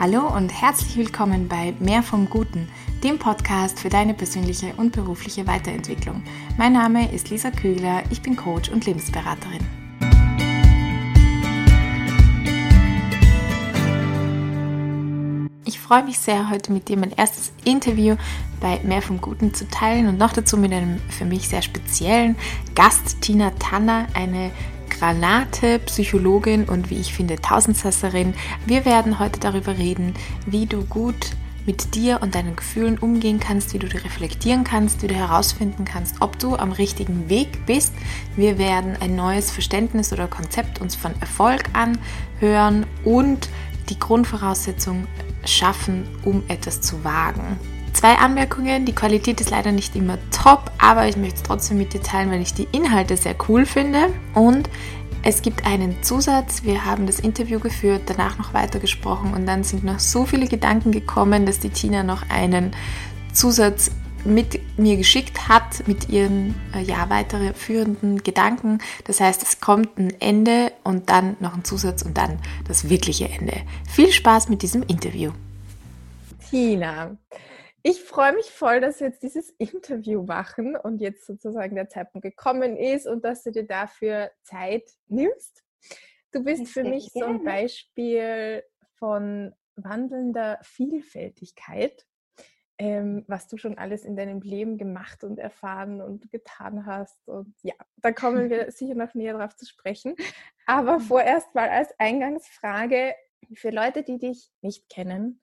Hallo und herzlich willkommen bei Mehr vom Guten, dem Podcast für deine persönliche und berufliche Weiterentwicklung. Mein Name ist Lisa Kügler, ich bin Coach und Lebensberaterin. Ich freue mich sehr, heute mit dir mein erstes Interview bei Mehr vom Guten zu teilen und noch dazu mit einem für mich sehr speziellen Gast, Tina Tanner, eine Granate, Psychologin und wie ich finde Tausendsasserin. Wir werden heute darüber reden, wie du gut mit dir und deinen Gefühlen umgehen kannst, wie du die reflektieren kannst, wie du herausfinden kannst, ob du am richtigen Weg bist. Wir werden ein neues Verständnis oder Konzept uns von Erfolg anhören und die Grundvoraussetzung schaffen, um etwas zu wagen. Zwei Anmerkungen. Die Qualität ist leider nicht immer top, aber ich möchte es trotzdem mit dir teilen, weil ich die Inhalte sehr cool finde. Und es gibt einen Zusatz. Wir haben das Interview geführt, danach noch weiter gesprochen und dann sind noch so viele Gedanken gekommen, dass die Tina noch einen Zusatz mit mir geschickt hat mit ihren äh, ja weitere führenden Gedanken. Das heißt, es kommt ein Ende und dann noch ein Zusatz und dann das wirkliche Ende. Viel Spaß mit diesem Interview. Tina, ich freue mich voll, dass wir jetzt dieses Interview machen und jetzt sozusagen der Zeitpunkt gekommen ist und dass du dir dafür Zeit nimmst. Du bist für mich so ein Beispiel von wandelnder Vielfältigkeit, ähm, was du schon alles in deinem Leben gemacht und erfahren und getan hast. Und ja, da kommen wir sicher noch näher drauf zu sprechen. Aber vorerst mal als Eingangsfrage für Leute, die dich nicht kennen,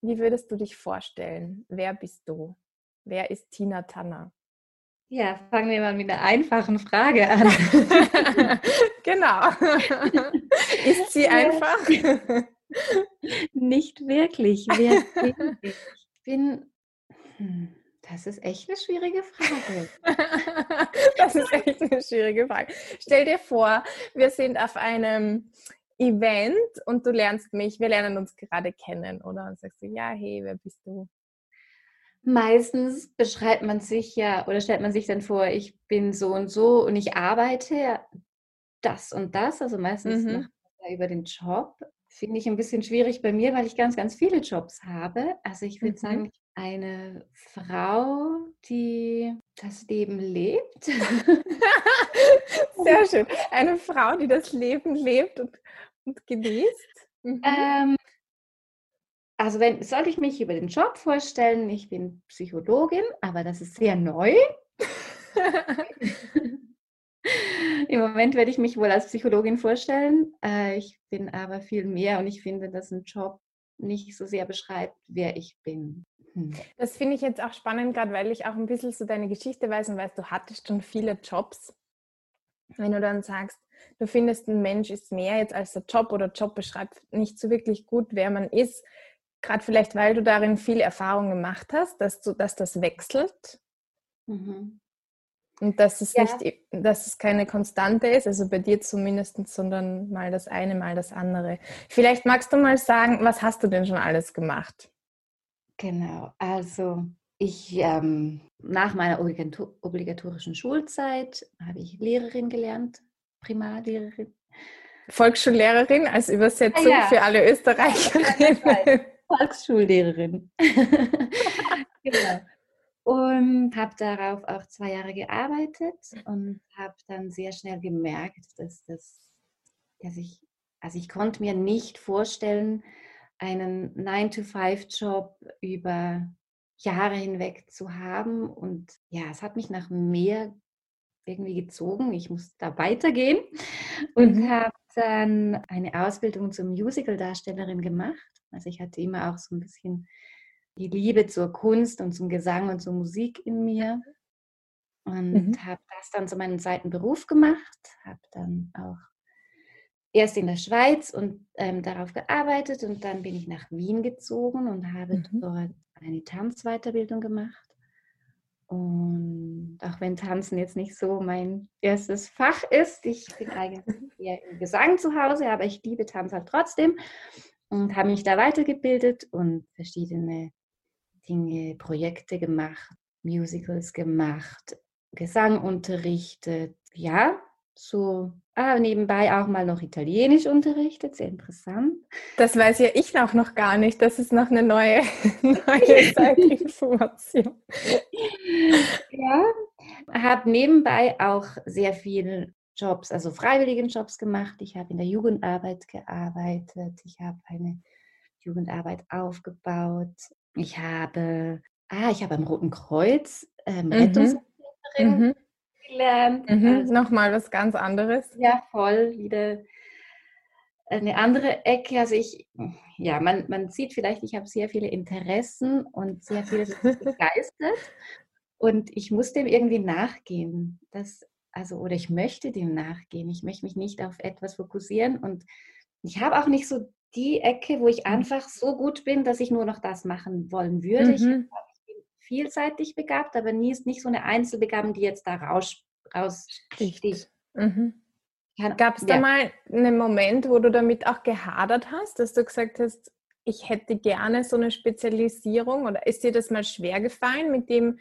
wie würdest du dich vorstellen? Wer bist du? Wer ist Tina Tanner? Ja, fangen wir mal mit einer einfachen Frage an. genau. ist sie einfach? Nicht wirklich. Wer bin ich? Ich bin. Hm, das ist echt eine schwierige Frage. das ist echt eine schwierige Frage. Stell dir vor, wir sind auf einem Event und du lernst mich, wir lernen uns gerade kennen, oder? Und sagst du, ja, hey, wer bist du? Meistens beschreibt man sich ja oder stellt man sich dann vor, ich bin so und so und ich arbeite das und das. Also meistens mhm. über den Job. Finde ich ein bisschen schwierig bei mir, weil ich ganz, ganz viele Jobs habe. Also ich würde mhm. sagen, eine Frau, die das Leben lebt. Sehr schön. Eine Frau, die das Leben lebt und und genießt? Mhm. Ähm, also wenn, soll ich mich über den Job vorstellen? Ich bin Psychologin, aber das ist sehr neu. Im Moment werde ich mich wohl als Psychologin vorstellen. Äh, ich bin aber viel mehr und ich finde, dass ein Job nicht so sehr beschreibt, wer ich bin. Hm. Das finde ich jetzt auch spannend, gerade weil ich auch ein bisschen so deine Geschichte weiß und weiß, du hattest schon viele Jobs. Wenn du dann sagst, du findest, ein Mensch ist mehr jetzt als der Job oder Job beschreibt nicht so wirklich gut, wer man ist. Gerade vielleicht, weil du darin viel Erfahrung gemacht hast, dass, du, dass das wechselt. Mhm. Und dass es ja. nicht, dass es keine Konstante ist, also bei dir zumindest, sondern mal das eine, mal das andere. Vielleicht magst du mal sagen, was hast du denn schon alles gemacht? Genau, also ich ähm, nach meiner obligatorischen Schulzeit habe ich Lehrerin gelernt Primarlehrerin. Volksschullehrerin als Übersetzung ah, ja. für alle Österreicherinnen. Volksschullehrerin. genau. Und habe darauf auch zwei Jahre gearbeitet und habe dann sehr schnell gemerkt, dass, das, dass ich, also ich konnte mir nicht vorstellen, einen 9-to-5-Job über Jahre hinweg zu haben. Und ja, es hat mich nach mehr irgendwie gezogen. Ich musste da weitergehen und mhm. habe dann eine Ausbildung zur Musical-Darstellerin gemacht. Also ich hatte immer auch so ein bisschen die Liebe zur Kunst und zum Gesang und zur Musik in mir und mhm. habe das dann zu meinem zweiten Beruf gemacht, habe dann auch erst in der Schweiz und ähm, darauf gearbeitet und dann bin ich nach Wien gezogen und habe mhm. dort eine Tanzweiterbildung gemacht und auch wenn Tanzen jetzt nicht so mein erstes Fach ist, ich bin eigentlich eher im Gesang zu Hause, aber ich liebe Tanz halt trotzdem und habe mich da weitergebildet und verschiedene Dinge, Projekte gemacht, Musicals gemacht, Gesang unterrichtet. Ja, so ah, nebenbei auch mal noch Italienisch unterrichtet, sehr interessant. Das weiß ja ich auch noch gar nicht. Das ist noch eine neue, neue Zeitinformation. ja, habe nebenbei auch sehr viele Jobs, also freiwilligen Jobs gemacht. Ich habe in der Jugendarbeit gearbeitet. Ich habe eine Jugendarbeit aufgebaut. Ich habe, ah, ich habe am Roten Kreuz ähm, mhm. Rettungshelferin mhm. Gelernt. Mhm. Also, Nochmal was ganz anderes. Ja, voll, wieder eine andere Ecke. Also ich, ja, man, man sieht vielleicht, ich habe sehr viele Interessen und sehr viele begeistert. Und ich muss dem irgendwie nachgehen. Das, also, oder ich möchte dem nachgehen. Ich möchte mich nicht auf etwas fokussieren. Und ich habe auch nicht so die Ecke, wo ich mhm. einfach so gut bin, dass ich nur noch das machen wollen würde. Mhm. Ich vielseitig begabt, aber nie ist nicht so eine Einzelbegabung, die jetzt da raus, raussticht. Mhm. Gab es da ja. mal einen Moment, wo du damit auch gehadert hast, dass du gesagt hast, ich hätte gerne so eine Spezialisierung oder ist dir das mal schwer gefallen, mit dem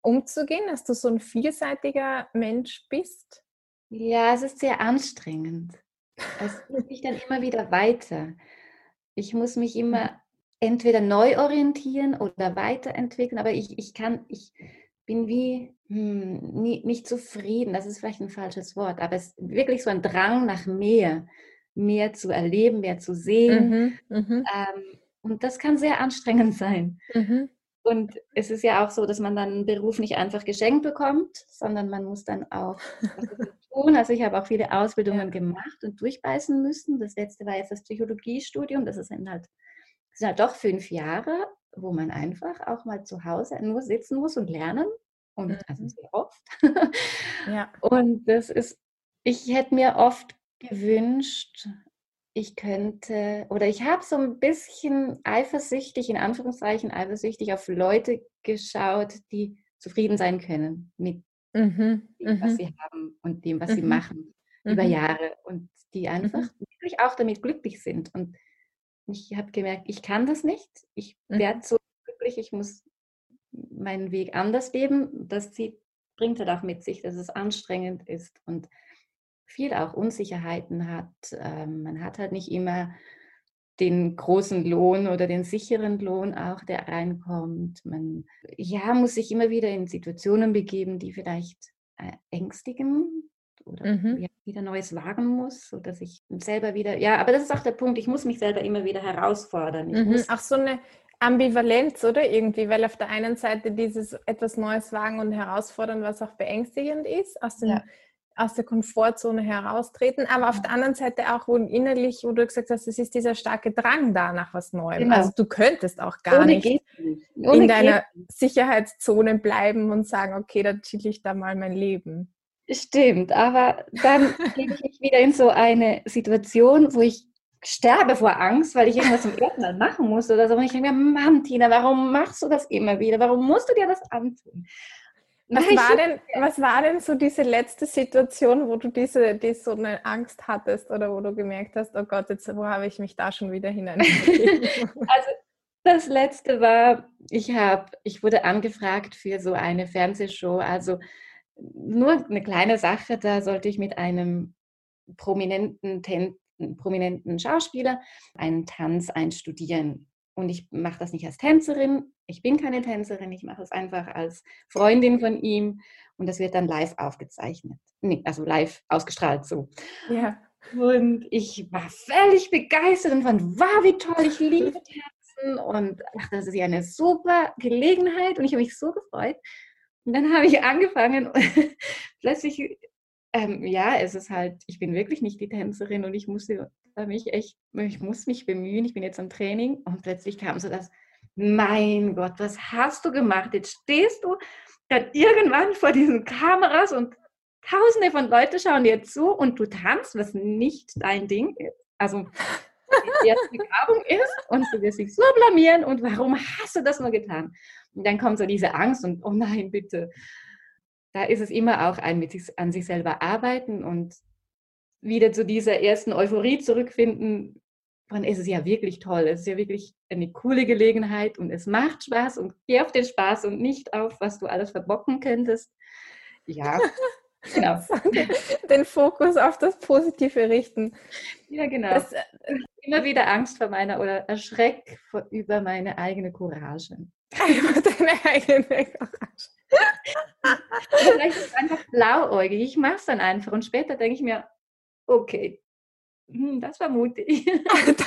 umzugehen, dass du so ein vielseitiger Mensch bist? Ja, es ist sehr anstrengend. Es führt mich dann immer wieder weiter. Ich muss mich immer mhm. Entweder neu orientieren oder weiterentwickeln, aber ich, ich kann, ich bin wie hm, nie, nicht zufrieden, das ist vielleicht ein falsches Wort, aber es ist wirklich so ein Drang nach mehr, mehr zu erleben, mehr zu sehen. Mhm, mhm. ähm, und das kann sehr anstrengend sein. Mhm. Und es ist ja auch so, dass man dann einen Beruf nicht einfach geschenkt bekommt, sondern man muss dann auch tun. Also ich habe auch viele Ausbildungen gemacht und durchbeißen müssen. Das letzte war jetzt das Psychologiestudium. Das sind halt, sind halt doch fünf Jahre, wo man einfach auch mal zu Hause nur sitzen muss und lernen. Und mhm. also sehr oft. ja. Und das ist, ich hätte mir oft gewünscht, ich könnte oder ich habe so ein bisschen eifersüchtig, in Anführungszeichen eifersüchtig auf Leute geschaut, die zufrieden sein können mit mhm. dem, was mhm. sie haben und dem, was mhm. sie machen über mhm. Jahre und die einfach mhm. wirklich auch damit glücklich sind. Und ich habe gemerkt, ich kann das nicht. Ich werde so glücklich, ich muss meinen Weg anders leben. Das zieht, bringt halt auch mit sich, dass es anstrengend ist und viel auch Unsicherheiten hat. Ähm, man hat halt nicht immer den großen Lohn oder den sicheren Lohn auch, der reinkommt. Man ja, muss sich immer wieder in Situationen begeben, die vielleicht äh, ängstigen oder mhm. ja, wieder Neues wagen muss, sodass ich selber wieder, ja, aber das ist auch der Punkt, ich muss mich selber immer wieder herausfordern. Ich mhm. muss, auch so eine Ambivalenz, oder irgendwie, weil auf der einen Seite dieses etwas Neues wagen und herausfordern, was auch beängstigend ist, aus den ja aus der Komfortzone heraustreten, aber auf der anderen Seite auch, wo innerlich, wo du gesagt hast, es ist dieser starke Drang da nach was Neuem. Genau. Also du könntest auch gar Ohne nicht, nicht. in deiner Sicherheitszone bleiben und sagen, okay, dann chill ich da mal mein Leben. Stimmt, aber dann gehe ich mich wieder in so eine Situation, wo ich sterbe vor Angst, weil ich irgendwas zum ersten Mal machen muss oder so. Und ich denke mir, Mann, Tina, warum machst du das immer wieder? Warum musst du dir das antun? Was war, denn, was war denn so diese letzte Situation, wo du diese, die so eine Angst hattest oder wo du gemerkt hast, oh Gott, jetzt wo habe ich mich da schon wieder hinein? also das letzte war, ich habe, ich wurde angefragt für so eine Fernsehshow, also nur eine kleine Sache, da sollte ich mit einem prominenten, prominenten Schauspieler einen Tanz einstudieren. Und ich mache das nicht als Tänzerin, ich bin keine Tänzerin, ich mache es einfach als Freundin von ihm und das wird dann live aufgezeichnet. Nee, also live ausgestrahlt so. Ja. Und ich war völlig begeistert und fand, wow, wie toll, ich liebe Tanzen und ach, das ist ja eine super Gelegenheit und ich habe mich so gefreut. Und dann habe ich angefangen plötzlich, ähm, ja, es ist halt, ich bin wirklich nicht die Tänzerin und ich musste mich echt, ich muss mich bemühen, ich bin jetzt am Training und plötzlich kam so das, mein Gott, was hast du gemacht? Jetzt stehst du dann irgendwann vor diesen Kameras und tausende von Leuten schauen dir zu und du tanzt, was nicht dein Ding ist. Also die erste Begabung ist und du wirst dich so blamieren und warum hast du das nur getan? Und dann kommt so diese Angst und oh nein, bitte. Da ist es immer auch ein mit sich, an sich selber arbeiten und wieder zu dieser ersten Euphorie zurückfinden, dann ist es ja wirklich toll. Es ist ja wirklich eine coole Gelegenheit und es macht Spaß und geh auf den Spaß und nicht auf, was du alles verbocken könntest. Ja, Genau. Den Fokus auf das Positive richten. Ja, genau. Das, äh, immer wieder Angst vor meiner oder Erschreck vor, über meine eigene Courage. Über deine eigene Courage. Vielleicht ist es einfach blauäugig. Ich mache es dann einfach und später denke ich mir, okay, das war mutig.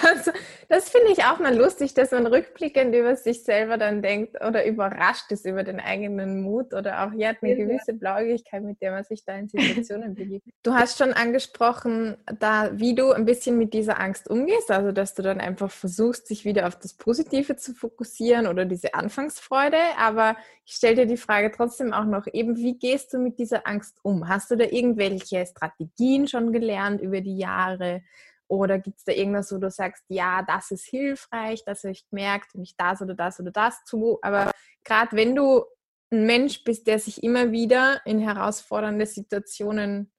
Das, das finde ich auch mal lustig, dass man rückblickend über sich selber dann denkt oder überrascht ist über den eigenen Mut oder auch, ja, eine gewisse Blauigkeit, mit der man sich da in Situationen begibt. Du hast schon angesprochen, da, wie du ein bisschen mit dieser Angst umgehst, also dass du dann einfach versuchst, sich wieder auf das Positive zu fokussieren oder diese Anfangsfreude. Aber ich stelle dir die Frage trotzdem auch noch eben, wie gehst du mit dieser Angst um? Hast du da irgendwelche Strategien schon gelernt über die Jahre? Oder gibt es da irgendwas, wo du sagst, ja, das ist hilfreich, das habe ich gemerkt, wenn ich das oder das oder das tue. Aber gerade wenn du ein Mensch bist, der sich immer wieder in herausfordernde Situationen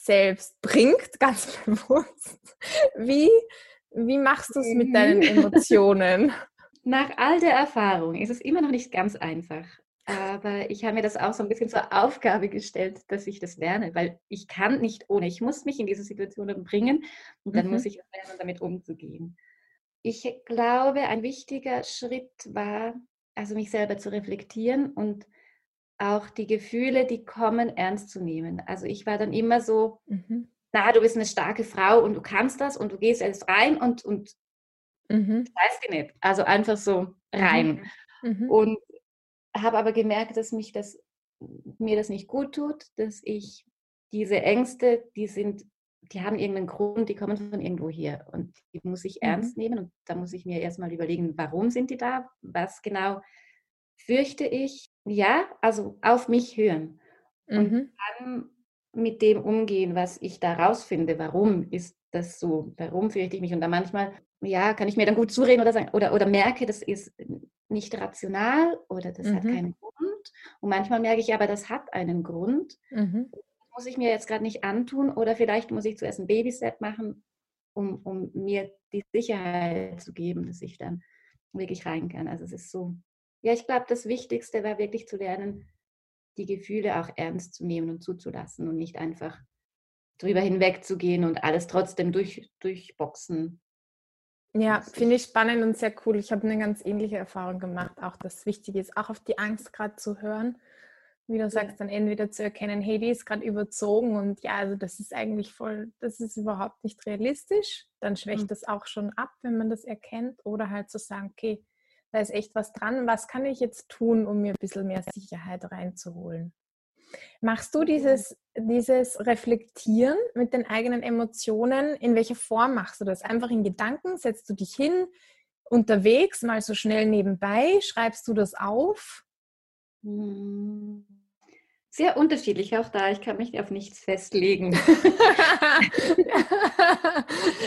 selbst bringt, ganz bewusst, wie, wie machst du es mit deinen Emotionen? Nach all der Erfahrung ist es immer noch nicht ganz einfach. Aber ich habe mir das auch so ein bisschen zur Aufgabe gestellt, dass ich das lerne, weil ich kann nicht ohne. Ich muss mich in diese Situationen bringen und dann mhm. muss ich lernen, damit umzugehen. Ich glaube, ein wichtiger Schritt war, also mich selber zu reflektieren und auch die Gefühle, die kommen, ernst zu nehmen. Also ich war dann immer so, mhm. na, du bist eine starke Frau und du kannst das und du gehst jetzt rein und, und mhm. weißt du nicht. Also einfach so rein. Mhm. mhm. Und habe aber gemerkt, dass mich das, mir das nicht gut tut, dass ich diese Ängste, die sind, die haben irgendeinen Grund, die kommen von irgendwo her und die muss ich mhm. ernst nehmen und da muss ich mir erstmal überlegen, warum sind die da, was genau fürchte ich, ja, also auf mich hören und mhm. dann mit dem umgehen, was ich da rausfinde, warum ist das so, warum fürchte ich mich? Und da manchmal, ja, kann ich mir dann gut zureden oder sagen, oder, oder merke, das ist nicht rational oder das mhm. hat keinen Grund. Und manchmal merke ich aber, das hat einen Grund. Mhm. Das muss ich mir jetzt gerade nicht antun oder vielleicht muss ich zuerst ein Babyset machen, um, um mir die Sicherheit zu geben, dass ich dann wirklich rein kann. Also es ist so, ja, ich glaube, das Wichtigste war wirklich zu lernen, die Gefühle auch ernst zu nehmen und zuzulassen und nicht einfach drüber hinwegzugehen und alles trotzdem durch, durchboxen ja, finde ich spannend und sehr cool. Ich habe eine ganz ähnliche Erfahrung gemacht, auch dass wichtig ist, auch auf die Angst gerade zu hören. Wie du sagst, dann entweder zu erkennen, hey, die ist gerade überzogen und ja, also das ist eigentlich voll, das ist überhaupt nicht realistisch. Dann schwächt mhm. das auch schon ab, wenn man das erkennt. Oder halt zu sagen, okay, da ist echt was dran. Was kann ich jetzt tun, um mir ein bisschen mehr Sicherheit reinzuholen? Machst du dieses, dieses Reflektieren mit den eigenen Emotionen? In welcher Form machst du das? Einfach in Gedanken? Setzt du dich hin, unterwegs, mal so schnell nebenbei? Schreibst du das auf? Hm. Sehr unterschiedlich auch da. Ich kann mich auf nichts festlegen.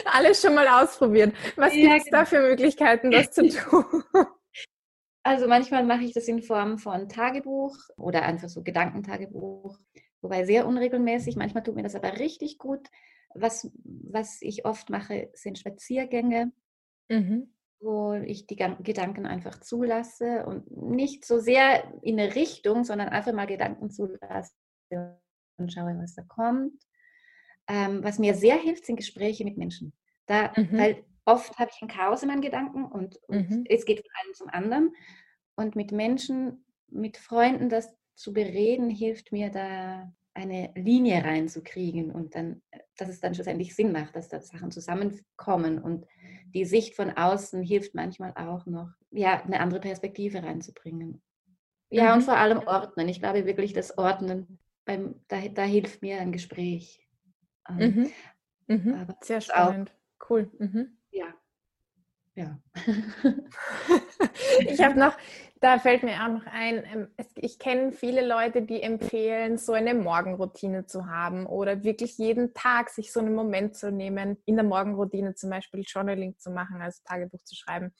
Alles schon mal ausprobiert. Was ja, gibt es genau. da für Möglichkeiten, das zu tun? Also manchmal mache ich das in Form von Tagebuch oder einfach so Gedankentagebuch, wobei sehr unregelmäßig. Manchmal tut mir das aber richtig gut. Was, was ich oft mache, sind Spaziergänge, mhm. wo ich die Gedanken einfach zulasse und nicht so sehr in eine Richtung, sondern einfach mal Gedanken zulasse und schaue, was da kommt. Ähm, was mir sehr hilft, sind Gespräche mit Menschen. Da, mhm. Weil oft habe ich ein Chaos in meinen Gedanken und, und mhm. es geht von einem zum anderen. Und mit Menschen, mit Freunden das zu bereden, hilft mir da eine Linie reinzukriegen und dann, dass es dann schlussendlich Sinn macht, dass da Sachen zusammenkommen und die Sicht von außen hilft manchmal auch noch, ja, eine andere Perspektive reinzubringen. Ja, mhm. und vor allem Ordnen. Ich glaube wirklich, das Ordnen, beim, da, da hilft mir ein Gespräch. Ähm, mhm. Mhm. Sehr spannend. Auch, cool. Mhm. Ja. Ich habe noch, da fällt mir auch noch ein, ähm, ich kenne viele Leute, die empfehlen, so eine Morgenroutine zu haben oder wirklich jeden Tag sich so einen Moment zu nehmen, in der Morgenroutine zum Beispiel Journaling zu machen, also Tagebuch zu schreiben.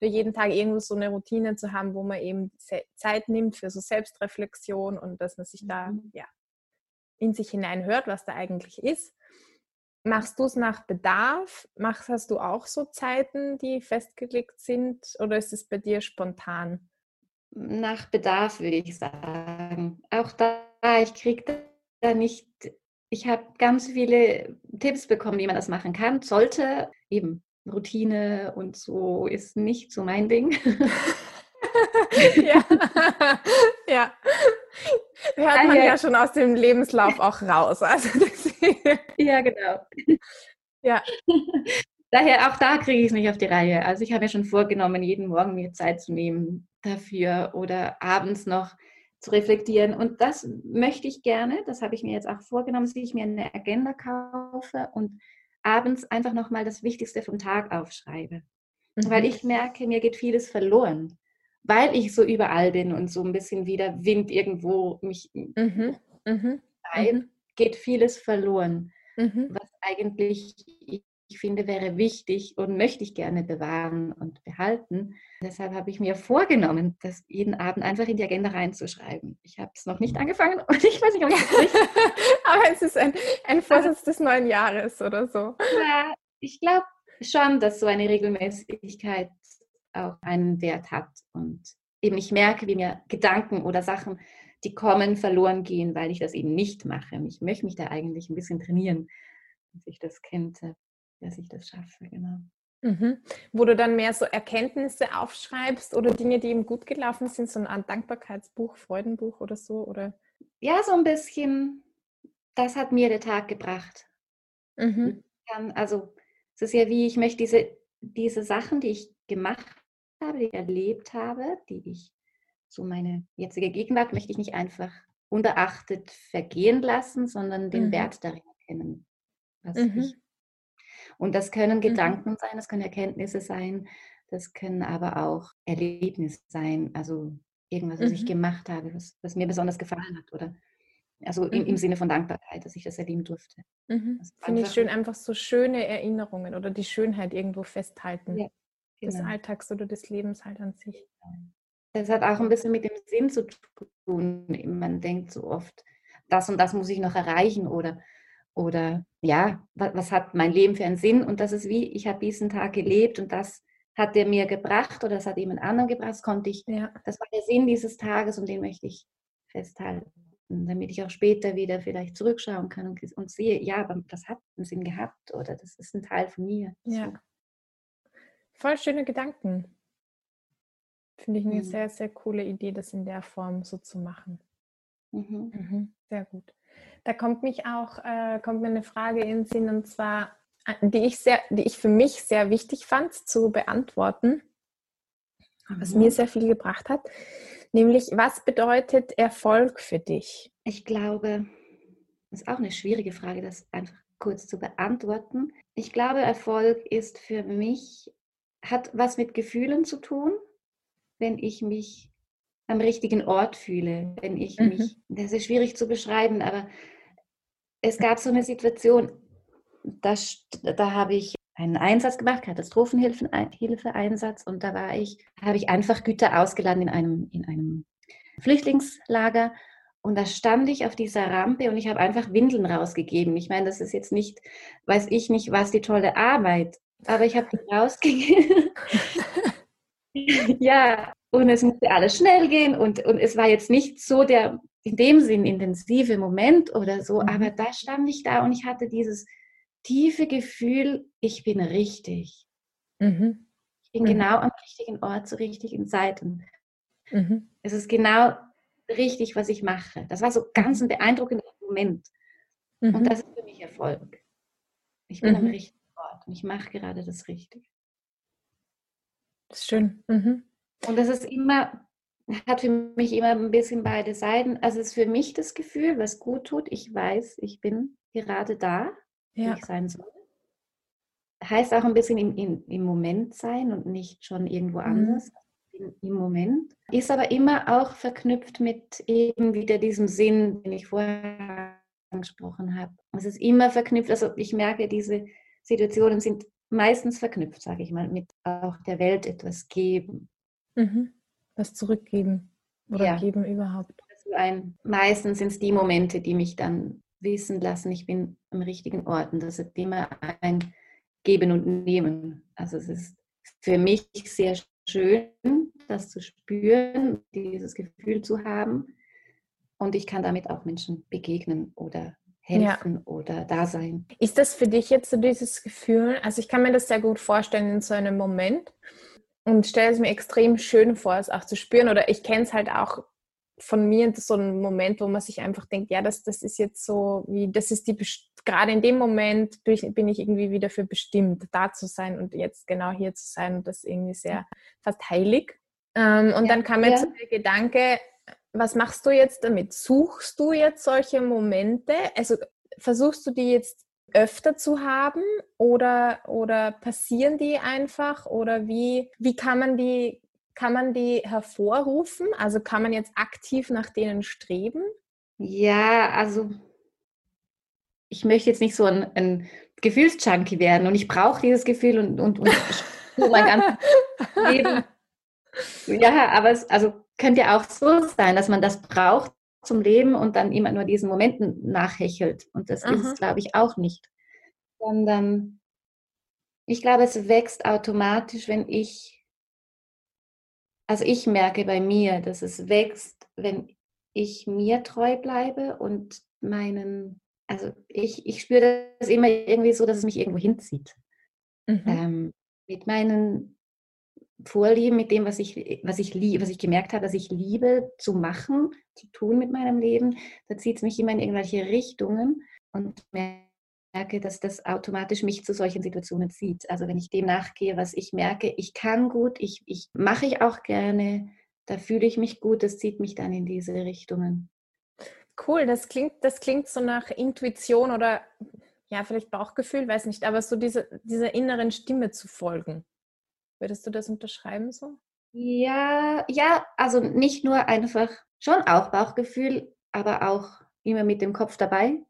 Oder jeden Tag irgendwo so eine Routine zu haben, wo man eben Zeit nimmt für so Selbstreflexion und dass man sich da mhm. ja, in sich hineinhört, was da eigentlich ist. Machst du es nach Bedarf? Machst, hast du auch so Zeiten, die festgelegt sind oder ist es bei dir spontan? Nach Bedarf würde ich sagen. Auch da, ich kriege da nicht, ich habe ganz viele Tipps bekommen, wie man das machen kann. Sollte eben Routine und so ist nicht so mein Ding. ja. ja. Hört man ja schon aus dem Lebenslauf auch raus. Also ja, genau. Ja. Daher auch da kriege ich es nicht auf die Reihe. Also ich habe mir schon vorgenommen, jeden Morgen mir Zeit zu nehmen dafür oder abends noch zu reflektieren. Und das möchte ich gerne, das habe ich mir jetzt auch vorgenommen, dass ich mir eine Agenda kaufe und abends einfach nochmal das Wichtigste vom Tag aufschreibe. Mhm. Weil ich merke, mir geht vieles verloren, weil ich so überall bin und so ein bisschen wie der Wind irgendwo mich mhm. Mhm. mhm. Geht vieles verloren, mhm. was eigentlich ich finde, wäre wichtig und möchte ich gerne bewahren und behalten. Deshalb habe ich mir vorgenommen, das jeden Abend einfach in die Agenda reinzuschreiben. Ich habe es noch nicht angefangen und ich weiß nicht, ob ich es richtig. Aber es ist ein, ein Vorsatz des neuen Jahres oder so. Ja, ich glaube schon, dass so eine Regelmäßigkeit auch einen Wert hat. Und eben ich merke, wie mir Gedanken oder Sachen, die kommen, verloren gehen, weil ich das eben nicht mache. Ich möchte mich da eigentlich ein bisschen trainieren, dass ich das kennt dass ich das schaffe, genau. Mhm. Wo du dann mehr so Erkenntnisse aufschreibst oder Dinge, die ihm gut gelaufen sind, so ein Dankbarkeitsbuch, Freudenbuch oder so, oder? Ja, so ein bisschen. Das hat mir der Tag gebracht. Mhm. also es ist ja wie, ich möchte diese, diese Sachen, die ich gemacht habe, die ich erlebt habe, die ich, so meine jetzige Gegenwart, möchte ich nicht einfach unbeachtet vergehen lassen, sondern den mhm. Wert darin erkennen, mhm. und das können mhm. Gedanken sein, das können Erkenntnisse sein, das können aber auch Erlebnisse sein, also irgendwas, was mhm. ich gemacht habe, was, was, mir besonders gefallen hat oder also im, im, mhm. Sinne von Dankbarkeit, dass ich das erleben durfte. Mhm. Finde ich schön, einfach so schöne Erinnerungen oder die Schönheit irgendwo festhalten. Ja, genau. Des Alltags oder des Lebens halt an sich. Das hat auch ein bisschen mit dem Sinn zu tun. Man denkt so oft, das und das muss ich noch erreichen oder oder ja, was, was, hat mein Leben für einen Sinn? Und das ist wie, ich habe diesen Tag gelebt und das hat er mir gebracht oder das hat jemand anderen gebracht. Das konnte ich, ja. das war der Sinn dieses Tages und den möchte ich festhalten, damit ich auch später wieder vielleicht zurückschauen kann und, und sehe, ja, aber das hat einen Sinn gehabt oder das ist ein Teil von mir. Ja. Voll schöne Gedanken. Finde ich eine mhm. sehr, sehr coole Idee, das in der Form so zu machen. Mhm. Mhm. Sehr gut. Da kommt mich auch, äh, kommt mir eine Frage in den Sinn und zwar, äh, die ich sehr, die ich für mich sehr wichtig fand zu beantworten, was mhm. mir sehr viel gebracht hat. Nämlich, was bedeutet Erfolg für dich? Ich glaube, das ist auch eine schwierige Frage, das einfach kurz zu beantworten. Ich glaube, Erfolg ist für mich, hat was mit Gefühlen zu tun, wenn ich mich am richtigen Ort fühle, wenn ich mhm. mich, das ist schwierig zu beschreiben, aber es gab so eine Situation, da, da habe ich einen Einsatz gemacht, Katastrophenhilfeeinsatz und da war ich, habe ich einfach Güter ausgeladen in einem, in einem Flüchtlingslager und da stand ich auf dieser Rampe und ich habe einfach Windeln rausgegeben. Ich meine, das ist jetzt nicht, weiß ich nicht, was die tolle Arbeit, aber ich habe die rausgegeben. ja, und es musste alles schnell gehen und, und es war jetzt nicht so der in dem Sinn intensive Moment oder so, mhm. aber da stand ich da und ich hatte dieses tiefe Gefühl, ich bin richtig. Mhm. Ich bin mhm. genau am richtigen Ort zur richtigen Zeit. Und mhm. es ist genau richtig, was ich mache. Das war so ganz ein beeindruckender Moment. Und mhm. das ist für mich Erfolg. Ich bin am mhm. richtigen Ort und ich mache gerade das Richtige. Das ist schön. Und das ist immer, hat für mich immer ein bisschen beide Seiten. Also es ist für mich das Gefühl, was gut tut. Ich weiß, ich bin gerade da, ja. ich sein soll. Heißt auch ein bisschen im, im, im Moment sein und nicht schon irgendwo mhm. anders. Im, Im Moment. Ist aber immer auch verknüpft mit eben wieder diesem Sinn, den ich vorher angesprochen habe. Es ist immer verknüpft. Also ich merke, diese Situationen sind meistens verknüpft, sage ich mal, mit auch der Welt etwas geben. Mhm. Was zurückgeben oder ja. geben überhaupt. Also ein, meistens sind es die Momente, die mich dann wissen lassen, ich bin am richtigen Ort. Und das ist immer ein Geben und Nehmen. Also es ist für mich sehr schön, das zu spüren, dieses Gefühl zu haben. und ich kann damit auch Menschen begegnen oder helfen ja. oder da sein. Ist das für dich jetzt so dieses Gefühl? Also ich kann mir das sehr gut vorstellen in so einem Moment und stelle es mir extrem schön vor, es auch zu spüren. Oder ich kenne es halt auch von mir, so ein Moment, wo man sich einfach denkt, ja, das, das ist jetzt so, wie, das ist die, gerade in dem Moment bin ich irgendwie wieder für bestimmt, da zu sein und jetzt genau hier zu sein und das irgendwie sehr fast heilig. Ähm, und ja, dann kam mir ja. der Gedanke, was machst du jetzt damit? Suchst du jetzt solche Momente? Also versuchst du die jetzt öfter zu haben oder, oder passieren die einfach? Oder wie, wie kann man die, kann man die hervorrufen? Also kann man jetzt aktiv nach denen streben? Ja, also ich möchte jetzt nicht so ein, ein Gefühlsjunkie werden und ich brauche dieses Gefühl und, und, und mein ganzes Leben. Ja, aber es also könnte ja auch so sein, dass man das braucht zum Leben und dann immer nur diesen Momenten nachhechelt. Und das Aha. ist es, glaube ich, auch nicht. Sondern ich glaube, es wächst automatisch, wenn ich, also ich merke bei mir, dass es wächst, wenn ich mir treu bleibe und meinen, also ich, ich spüre das immer irgendwie so, dass es mich irgendwo hinzieht. Mhm. Ähm, mit meinen Vorlieben, mit dem, was ich, was ich was ich gemerkt habe, dass ich liebe zu machen, zu tun mit meinem Leben, da zieht es mich immer in irgendwelche Richtungen und merke, dass das automatisch mich zu solchen Situationen zieht. Also wenn ich dem nachgehe, was ich merke, ich kann gut, ich, ich mache ich auch gerne, da fühle ich mich gut, das zieht mich dann in diese Richtungen. Cool, das klingt, das klingt so nach Intuition oder ja, vielleicht Bauchgefühl, weiß nicht, aber so diese, dieser inneren Stimme zu folgen. Würdest du das unterschreiben so? Ja, ja, also nicht nur einfach, schon auch Bauchgefühl, aber auch immer mit dem Kopf dabei.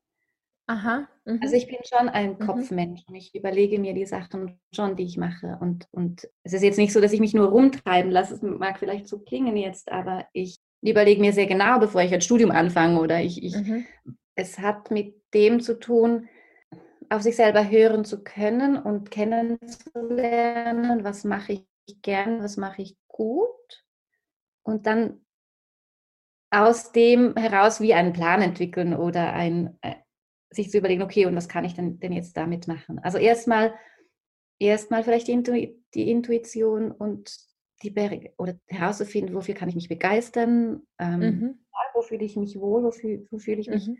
Aha. Mhm. Also ich bin schon ein mhm. Kopfmensch und ich überlege mir die Sachen schon, die ich mache. Und, und es ist jetzt nicht so, dass ich mich nur rumtreiben lasse. Es mag vielleicht so klingen jetzt, aber ich überlege mir sehr genau, bevor ich ein Studium anfange oder ich, ich mhm. es hat mit dem zu tun, auf sich selber hören zu können und kennenzulernen, was mache ich gern, was mache ich gut und dann aus dem heraus wie einen Plan entwickeln oder ein, äh, sich zu überlegen, okay, und was kann ich denn, denn jetzt damit machen? Also erstmal erstmal vielleicht die, Intu die Intuition und die Berge oder herauszufinden, wofür kann ich mich begeistern, ähm, mhm. wo fühle ich mich wohl, wofür, wo fühle ich mich mhm.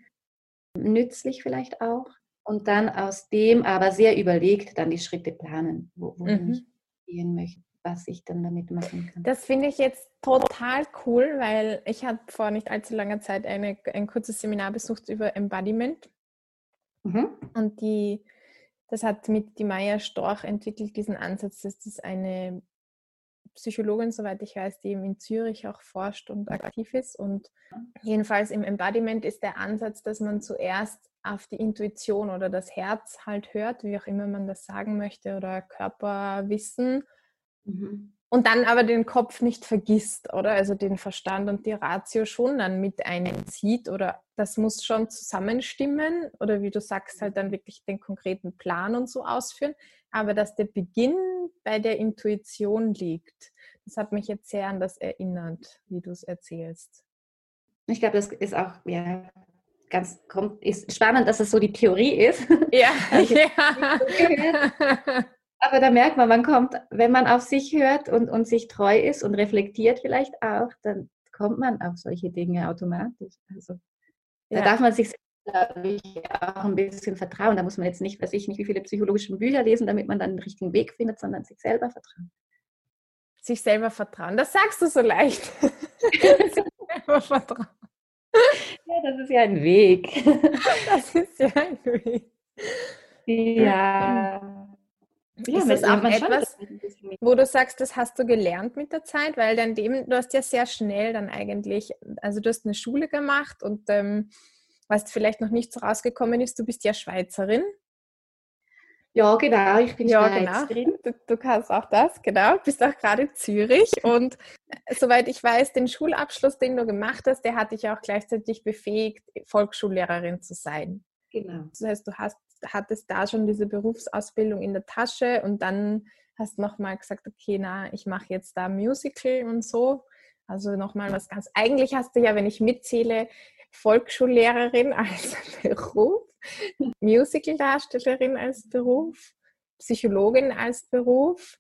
nützlich vielleicht auch und dann aus dem aber sehr überlegt dann die Schritte planen, wo, wo mhm. ich gehen möchte, was ich dann damit machen kann. Das finde ich jetzt total cool, weil ich habe vor nicht allzu langer Zeit eine, ein kurzes Seminar besucht über Embodiment. Mhm. Und die, das hat mit die Maya Storch entwickelt, diesen Ansatz, dass das eine Psychologin, soweit ich weiß, die in Zürich auch forscht und aktiv ist. Und jedenfalls im Embodiment ist der Ansatz, dass man zuerst auf die Intuition oder das Herz halt hört, wie auch immer man das sagen möchte, oder Körperwissen. Mhm. Und dann aber den Kopf nicht vergisst, oder? Also den Verstand und die Ratio schon dann mit einzieht, oder das muss schon zusammenstimmen, oder wie du sagst, halt dann wirklich den konkreten Plan und so ausführen. Aber dass der Beginn bei der Intuition liegt, das hat mich jetzt sehr an das erinnert, wie du es erzählst. Ich glaube, das ist auch ja, ganz kommt, ist spannend, dass es so die Theorie ist. Ja. ja. Aber da merkt man, man kommt, wenn man auf sich hört und, und sich treu ist und reflektiert vielleicht auch, dann kommt man auf solche Dinge automatisch. Also da ja. darf man sich glaube ich, auch ein bisschen vertrauen. Da muss man jetzt nicht, weiß ich nicht, wie viele psychologische Bücher lesen, damit man dann den richtigen Weg findet, sondern sich selber vertrauen. Sich selber vertrauen, das sagst du so leicht. sich selber vertrauen. Ja, das ist ja ein Weg. Das ist ja ein Weg. Ja. Ja, ist das auch etwas, wo du sagst, das hast du gelernt mit der Zeit, weil dann dem, du hast ja sehr schnell dann eigentlich, also du hast eine Schule gemacht und ähm, was vielleicht noch nicht so rausgekommen ist, du bist ja Schweizerin. Ja, genau, ich bin ja, genau. Schweizerin. Genau. Du, du, kannst auch das, genau. Du bist auch gerade in Zürich und äh, soweit ich weiß, den Schulabschluss, den du gemacht hast, der hat dich auch gleichzeitig befähigt, Volksschullehrerin zu sein. Genau. Das heißt, du hast, hattest da schon diese Berufsausbildung in der Tasche und dann hast nochmal gesagt, okay, na, ich mache jetzt da Musical und so. Also nochmal was ganz. Eigentlich hast du ja, wenn ich mitzähle, Volksschullehrerin als Beruf, Musicaldarstellerin als Beruf, Psychologin als Beruf.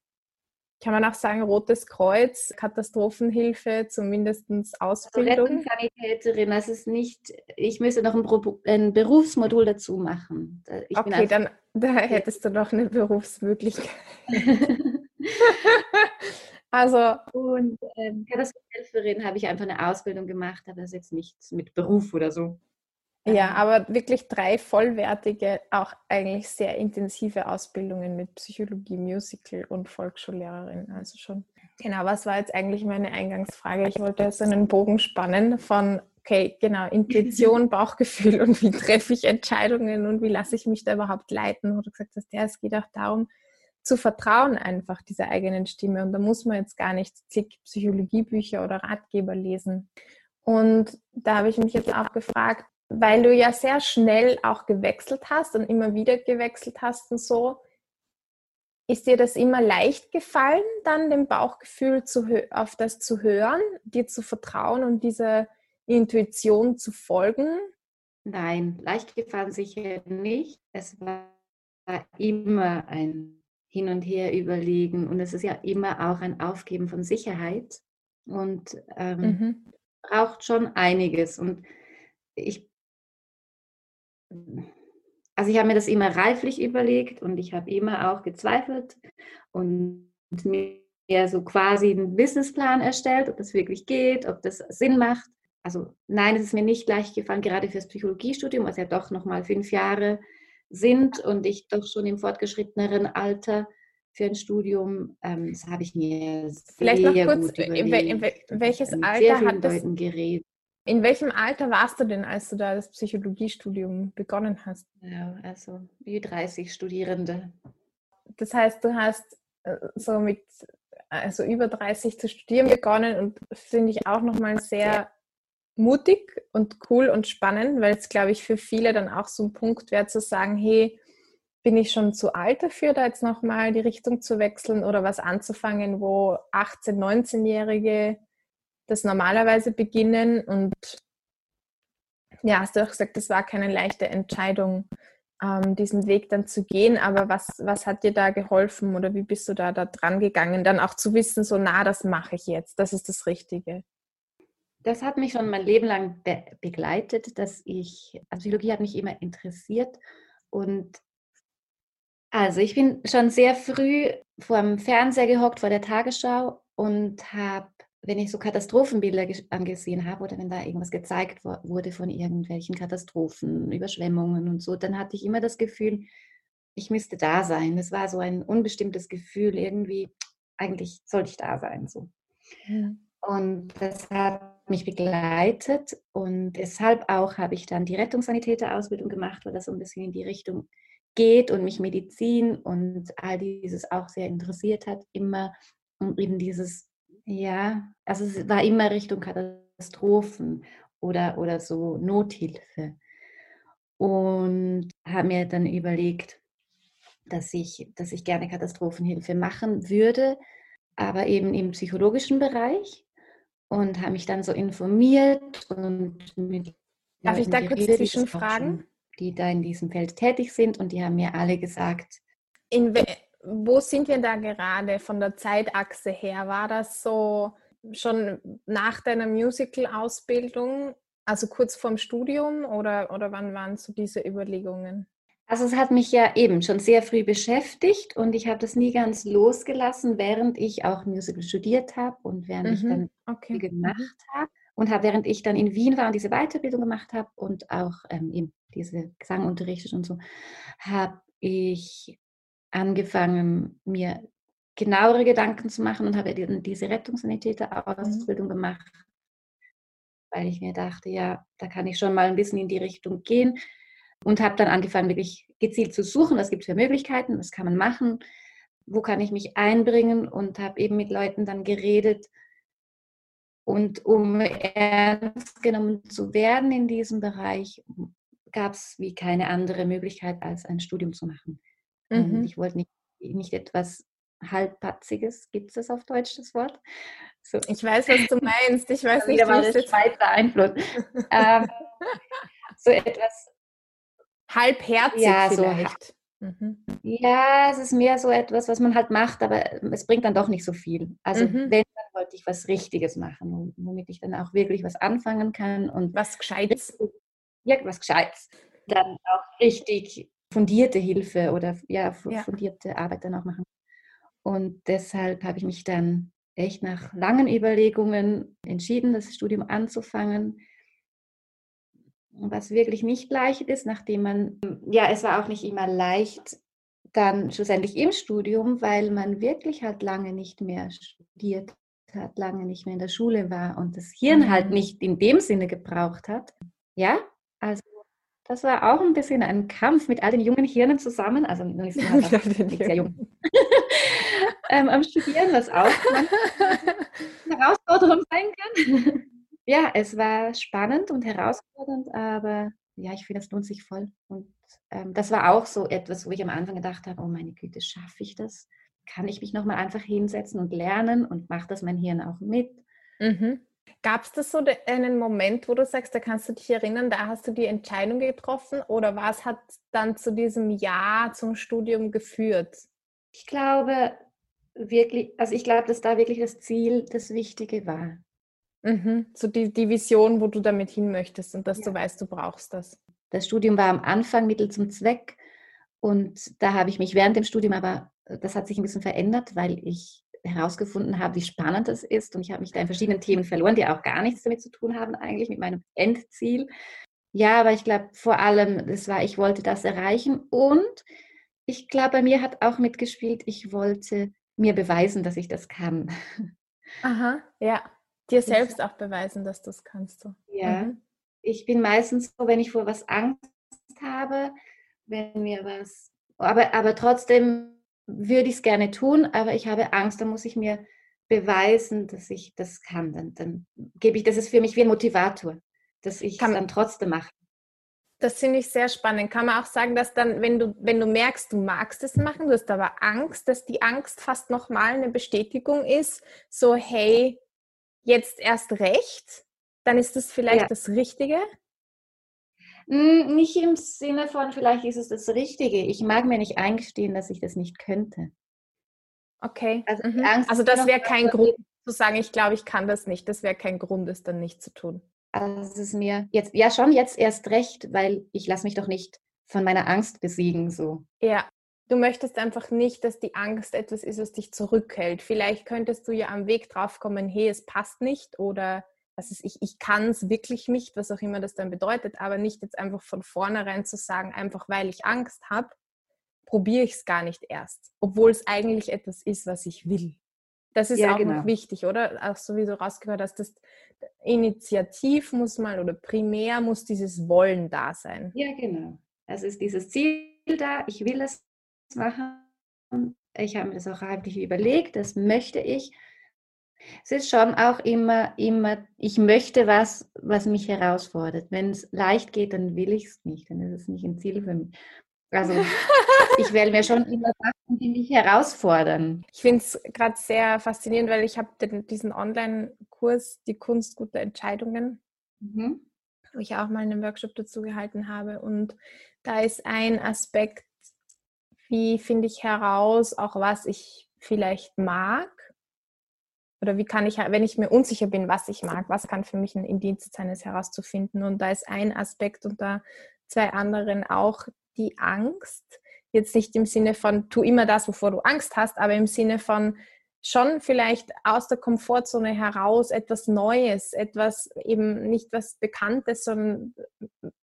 Kann man auch sagen, Rotes Kreuz, Katastrophenhilfe, zumindest also Ausbildung. Also Rettungssanitäterin, das ist nicht, ich müsste noch ein, ein Berufsmodul dazu machen. Ich okay, dann da hättest du noch eine Berufsmöglichkeit. also. Und ähm, Katastrophenhelferin habe ich einfach eine Ausbildung gemacht, aber das ist jetzt nichts mit Beruf oder so. Ja, aber wirklich drei vollwertige, auch eigentlich sehr intensive Ausbildungen mit Psychologie, Musical und Volksschullehrerin. Also schon. Genau, was war jetzt eigentlich meine Eingangsfrage? Ich wollte jetzt einen Bogen spannen von, okay, genau, Intuition, Bauchgefühl und wie treffe ich Entscheidungen und wie lasse ich mich da überhaupt leiten? Wo du gesagt hast, ja, es geht auch darum, zu vertrauen einfach dieser eigenen Stimme. Und da muss man jetzt gar nicht zig Psychologiebücher oder Ratgeber lesen. Und da habe ich mich jetzt auch gefragt, weil du ja sehr schnell auch gewechselt hast und immer wieder gewechselt hast und so, ist dir das immer leicht gefallen, dann dem Bauchgefühl zu, auf das zu hören, dir zu vertrauen und dieser Intuition zu folgen? Nein, leicht gefallen sicher nicht. Es war immer ein Hin und Her überlegen und es ist ja immer auch ein Aufgeben von Sicherheit und ähm, mhm. braucht schon einiges. Und ich also ich habe mir das immer reiflich überlegt und ich habe immer auch gezweifelt und mir so quasi einen Businessplan erstellt, ob das wirklich geht, ob das Sinn macht. Also nein, es ist mir nicht leicht gefallen, gerade fürs Psychologiestudium, was ja doch nochmal fünf Jahre sind und ich doch schon im fortgeschritteneren Alter für ein Studium, ähm, das habe ich mir Vielleicht noch kurz, in, welches Alter hat das, geredet. In welchem Alter warst du denn, als du da das Psychologiestudium begonnen hast? Ja, also wie 30 Studierende. Das heißt, du hast äh, so mit also über 30 zu studieren begonnen und finde ich auch nochmal sehr mutig und cool und spannend, weil es, glaube ich, für viele dann auch so ein Punkt wäre zu sagen, hey, bin ich schon zu alt dafür, da jetzt nochmal die Richtung zu wechseln oder was anzufangen, wo 18-, 19-Jährige das normalerweise beginnen. Und ja, hast du auch gesagt, das war keine leichte Entscheidung, ähm, diesen Weg dann zu gehen. Aber was, was hat dir da geholfen oder wie bist du da, da dran gegangen, dann auch zu wissen, so na, das mache ich jetzt, das ist das Richtige? Das hat mich schon mein Leben lang be begleitet, dass ich, also Psychologie hat mich immer interessiert und also ich bin schon sehr früh vor dem Fernseher gehockt, vor der Tagesschau und habe wenn ich so Katastrophenbilder angesehen habe oder wenn da irgendwas gezeigt wurde von irgendwelchen Katastrophen, Überschwemmungen und so, dann hatte ich immer das Gefühl, ich müsste da sein. Das war so ein unbestimmtes Gefühl, irgendwie, eigentlich sollte ich da sein. So. Ja. Und das hat mich begleitet und deshalb auch habe ich dann die Rettungssanitäterausbildung gemacht, weil das so ein bisschen in die Richtung geht und mich Medizin und all dieses auch sehr interessiert hat, immer um eben dieses ja, also es war immer Richtung Katastrophen oder, oder so Nothilfe. Und habe mir dann überlegt, dass ich, dass ich gerne Katastrophenhilfe machen würde, aber eben im psychologischen Bereich. Und habe mich dann so informiert und mit Darf Leuten ich da kurz zwischenfragen? Die da in diesem Feld tätig sind und die haben mir alle gesagt. In, wo sind wir da gerade von der Zeitachse her? War das so schon nach deiner Musical-Ausbildung, also kurz vorm Studium oder, oder wann waren so diese Überlegungen? Also es hat mich ja eben schon sehr früh beschäftigt und ich habe das nie ganz losgelassen, während ich auch Musical studiert habe und während mhm, ich dann okay. gemacht mhm. habe und habe während ich dann in Wien war und diese Weiterbildung gemacht habe und auch ähm, eben diese Gesang unterrichtet und so, habe ich angefangen, mir genauere Gedanken zu machen und habe diese Rettungssanitäter-Ausbildung mhm. gemacht, weil ich mir dachte, ja, da kann ich schon mal ein bisschen in die Richtung gehen und habe dann angefangen, wirklich gezielt zu suchen, was gibt es für Möglichkeiten, was kann man machen, wo kann ich mich einbringen und habe eben mit Leuten dann geredet. Und um ernst genommen zu werden in diesem Bereich, gab es wie keine andere Möglichkeit, als ein Studium zu machen. Mhm. Ich wollte nicht, nicht etwas Halbpatziges, gibt es auf Deutsch das Wort, So. Ich weiß, was du meinst. Ich weiß nicht, wie es Schweizer Einfluss. ähm, so etwas halbherzig ja, vielleicht. So Mhm. Ja, es ist mehr so etwas, was man halt macht, aber es bringt dann doch nicht so viel. Also mhm. wenn, dann wollte ich was Richtiges machen, womit ich dann auch wirklich was anfangen kann. Und was Gescheites. Ja, was Gescheites. Dann auch richtig fundierte Hilfe oder ja, fundierte ja. Arbeit dann auch machen. Und deshalb habe ich mich dann echt nach langen Überlegungen entschieden, das Studium anzufangen was wirklich nicht leicht ist, nachdem man, ja, es war auch nicht immer leicht, dann schlussendlich im Studium, weil man wirklich halt lange nicht mehr studiert hat, lange nicht mehr in der Schule war und das Hirn halt mhm. nicht in dem Sinne gebraucht hat. Ja, das war auch ein bisschen ein Kampf mit all den jungen Hirnen zusammen. Also halt auch sehr jung. ähm, am Studieren, was auch eine Herausforderung sein kann ja, es war spannend und herausfordernd, aber ja, ich finde, es lohnt sich voll. Und ähm, das war auch so etwas, wo ich am Anfang gedacht habe, oh meine Güte, schaffe ich das? Kann ich mich nochmal einfach hinsetzen und lernen und macht das mein Hirn auch mit? Mhm. Gab es das so einen Moment, wo du sagst, da kannst du dich erinnern, da hast du die Entscheidung getroffen oder was hat dann zu diesem Ja zum Studium geführt? Ich glaube wirklich, also ich glaube, dass da wirklich das Ziel das Wichtige war. Mhm. So die, die Vision, wo du damit hin möchtest und dass ja. du weißt, du brauchst das. Das Studium war am Anfang Mittel zum Zweck und da habe ich mich während dem Studium aber, das hat sich ein bisschen verändert, weil ich herausgefunden habe, wie spannend es ist und ich habe mich da in verschiedenen Themen verloren, die auch gar nichts damit zu tun haben eigentlich mit meinem Endziel. Ja, aber ich glaube vor allem, das war, ich wollte das erreichen und ich glaube, bei mir hat auch mitgespielt, ich wollte mir beweisen, dass ich das kann. Aha, ja. Dir selbst auch beweisen, dass du es kannst. So. Ja. Mhm. Ich bin meistens so, wenn ich vor was Angst habe, wenn mir was, aber, aber trotzdem würde ich es gerne tun, aber ich habe Angst, dann muss ich mir beweisen, dass ich das kann. Dann, dann gebe ich, das ist für mich wie ein Motivator, dass ich es dann trotzdem mache. Das finde ich sehr spannend. Kann man auch sagen, dass dann, wenn du, wenn du merkst, du magst es machen, du hast aber Angst, dass die Angst fast nochmal eine Bestätigung ist, so hey, jetzt erst recht, dann ist das vielleicht ja. das Richtige? Hm, nicht im Sinne von, vielleicht ist es das Richtige. Ich mag mir nicht eingestehen, dass ich das nicht könnte. Okay. Also, mhm. also das wäre kein Grund zu sagen, ich glaube, ich kann das nicht. Das wäre kein Grund, es dann nicht zu tun. Also es ist mir jetzt, ja schon jetzt erst recht, weil ich lasse mich doch nicht von meiner Angst besiegen so. Ja, du möchtest einfach nicht, dass die Angst etwas ist, was dich zurückhält. Vielleicht könntest du ja am Weg drauf kommen, hey, es passt nicht oder was ist ich, ich kann es wirklich nicht, was auch immer das dann bedeutet, aber nicht jetzt einfach von vornherein zu sagen, einfach weil ich Angst habe, probiere ich es gar nicht erst, obwohl es eigentlich etwas ist, was ich will. Das ist ja, auch genau. noch wichtig, oder? Auch so wie du rausgehört hast, das Initiativ muss mal oder primär muss dieses Wollen da sein. Ja, genau. Es ist dieses Ziel da, ich will es machen. Ich habe mir das auch eigentlich überlegt, das möchte ich. Es ist schon auch immer, immer, ich möchte was, was mich herausfordert. Wenn es leicht geht, dann will ich es nicht, dann ist es nicht ein Ziel für mich. Also ich wähle mir schon immer Sachen, die mich herausfordern. Ich finde es gerade sehr faszinierend, weil ich habe diesen Online-Kurs, die Kunst guter Entscheidungen, mhm. wo ich auch mal einen Workshop dazu gehalten habe. Und da ist ein Aspekt wie finde ich heraus, auch was ich vielleicht mag? Oder wie kann ich, wenn ich mir unsicher bin, was ich mag, was kann für mich ein Indiz sein, es herauszufinden? Und da ist ein Aspekt unter zwei anderen auch die Angst. Jetzt nicht im Sinne von, tu immer das, wovor du Angst hast, aber im Sinne von, schon vielleicht aus der Komfortzone heraus etwas Neues, etwas eben nicht was Bekanntes, sondern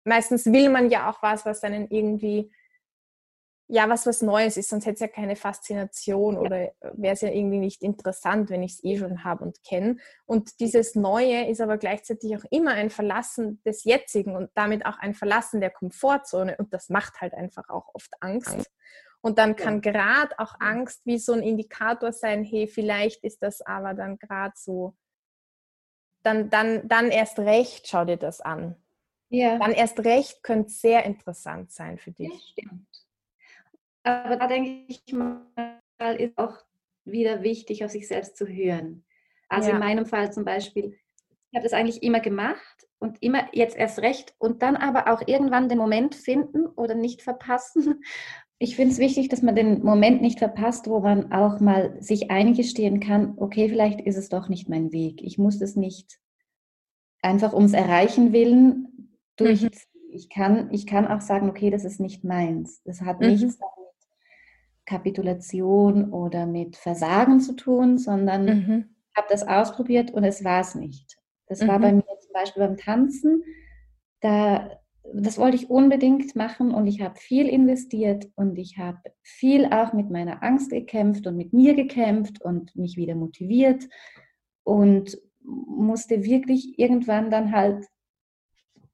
meistens will man ja auch was, was einen irgendwie ja, was was Neues ist, sonst hätte es ja keine Faszination ja. oder wäre es ja irgendwie nicht interessant, wenn ich es eh schon habe und kenne. Und dieses Neue ist aber gleichzeitig auch immer ein Verlassen des Jetzigen und damit auch ein Verlassen der Komfortzone und das macht halt einfach auch oft Angst. Und dann kann ja. gerade auch Angst wie so ein Indikator sein, hey, vielleicht ist das aber dann gerade so, dann, dann, dann erst recht, schau dir das an. Ja. Dann erst recht könnte es sehr interessant sein für dich. Ja, stimmt. Aber da denke ich mal, ist auch wieder wichtig, auf sich selbst zu hören. Also ja. in meinem Fall zum Beispiel, ich habe das eigentlich immer gemacht und immer jetzt erst recht und dann aber auch irgendwann den Moment finden oder nicht verpassen. Ich finde es wichtig, dass man den Moment nicht verpasst, wo man auch mal sich eingestehen kann, okay, vielleicht ist es doch nicht mein Weg. Ich muss es nicht einfach ums Erreichen willen durchziehen. Mhm. Ich, kann, ich kann auch sagen, okay, das ist nicht meins. Das hat mhm. nichts damit Kapitulation oder mit Versagen zu tun, sondern mhm. ich habe das ausprobiert und es war es nicht. Das mhm. war bei mir zum Beispiel beim Tanzen. Da, das wollte ich unbedingt machen und ich habe viel investiert und ich habe viel auch mit meiner Angst gekämpft und mit mir gekämpft und mich wieder motiviert und musste wirklich irgendwann dann halt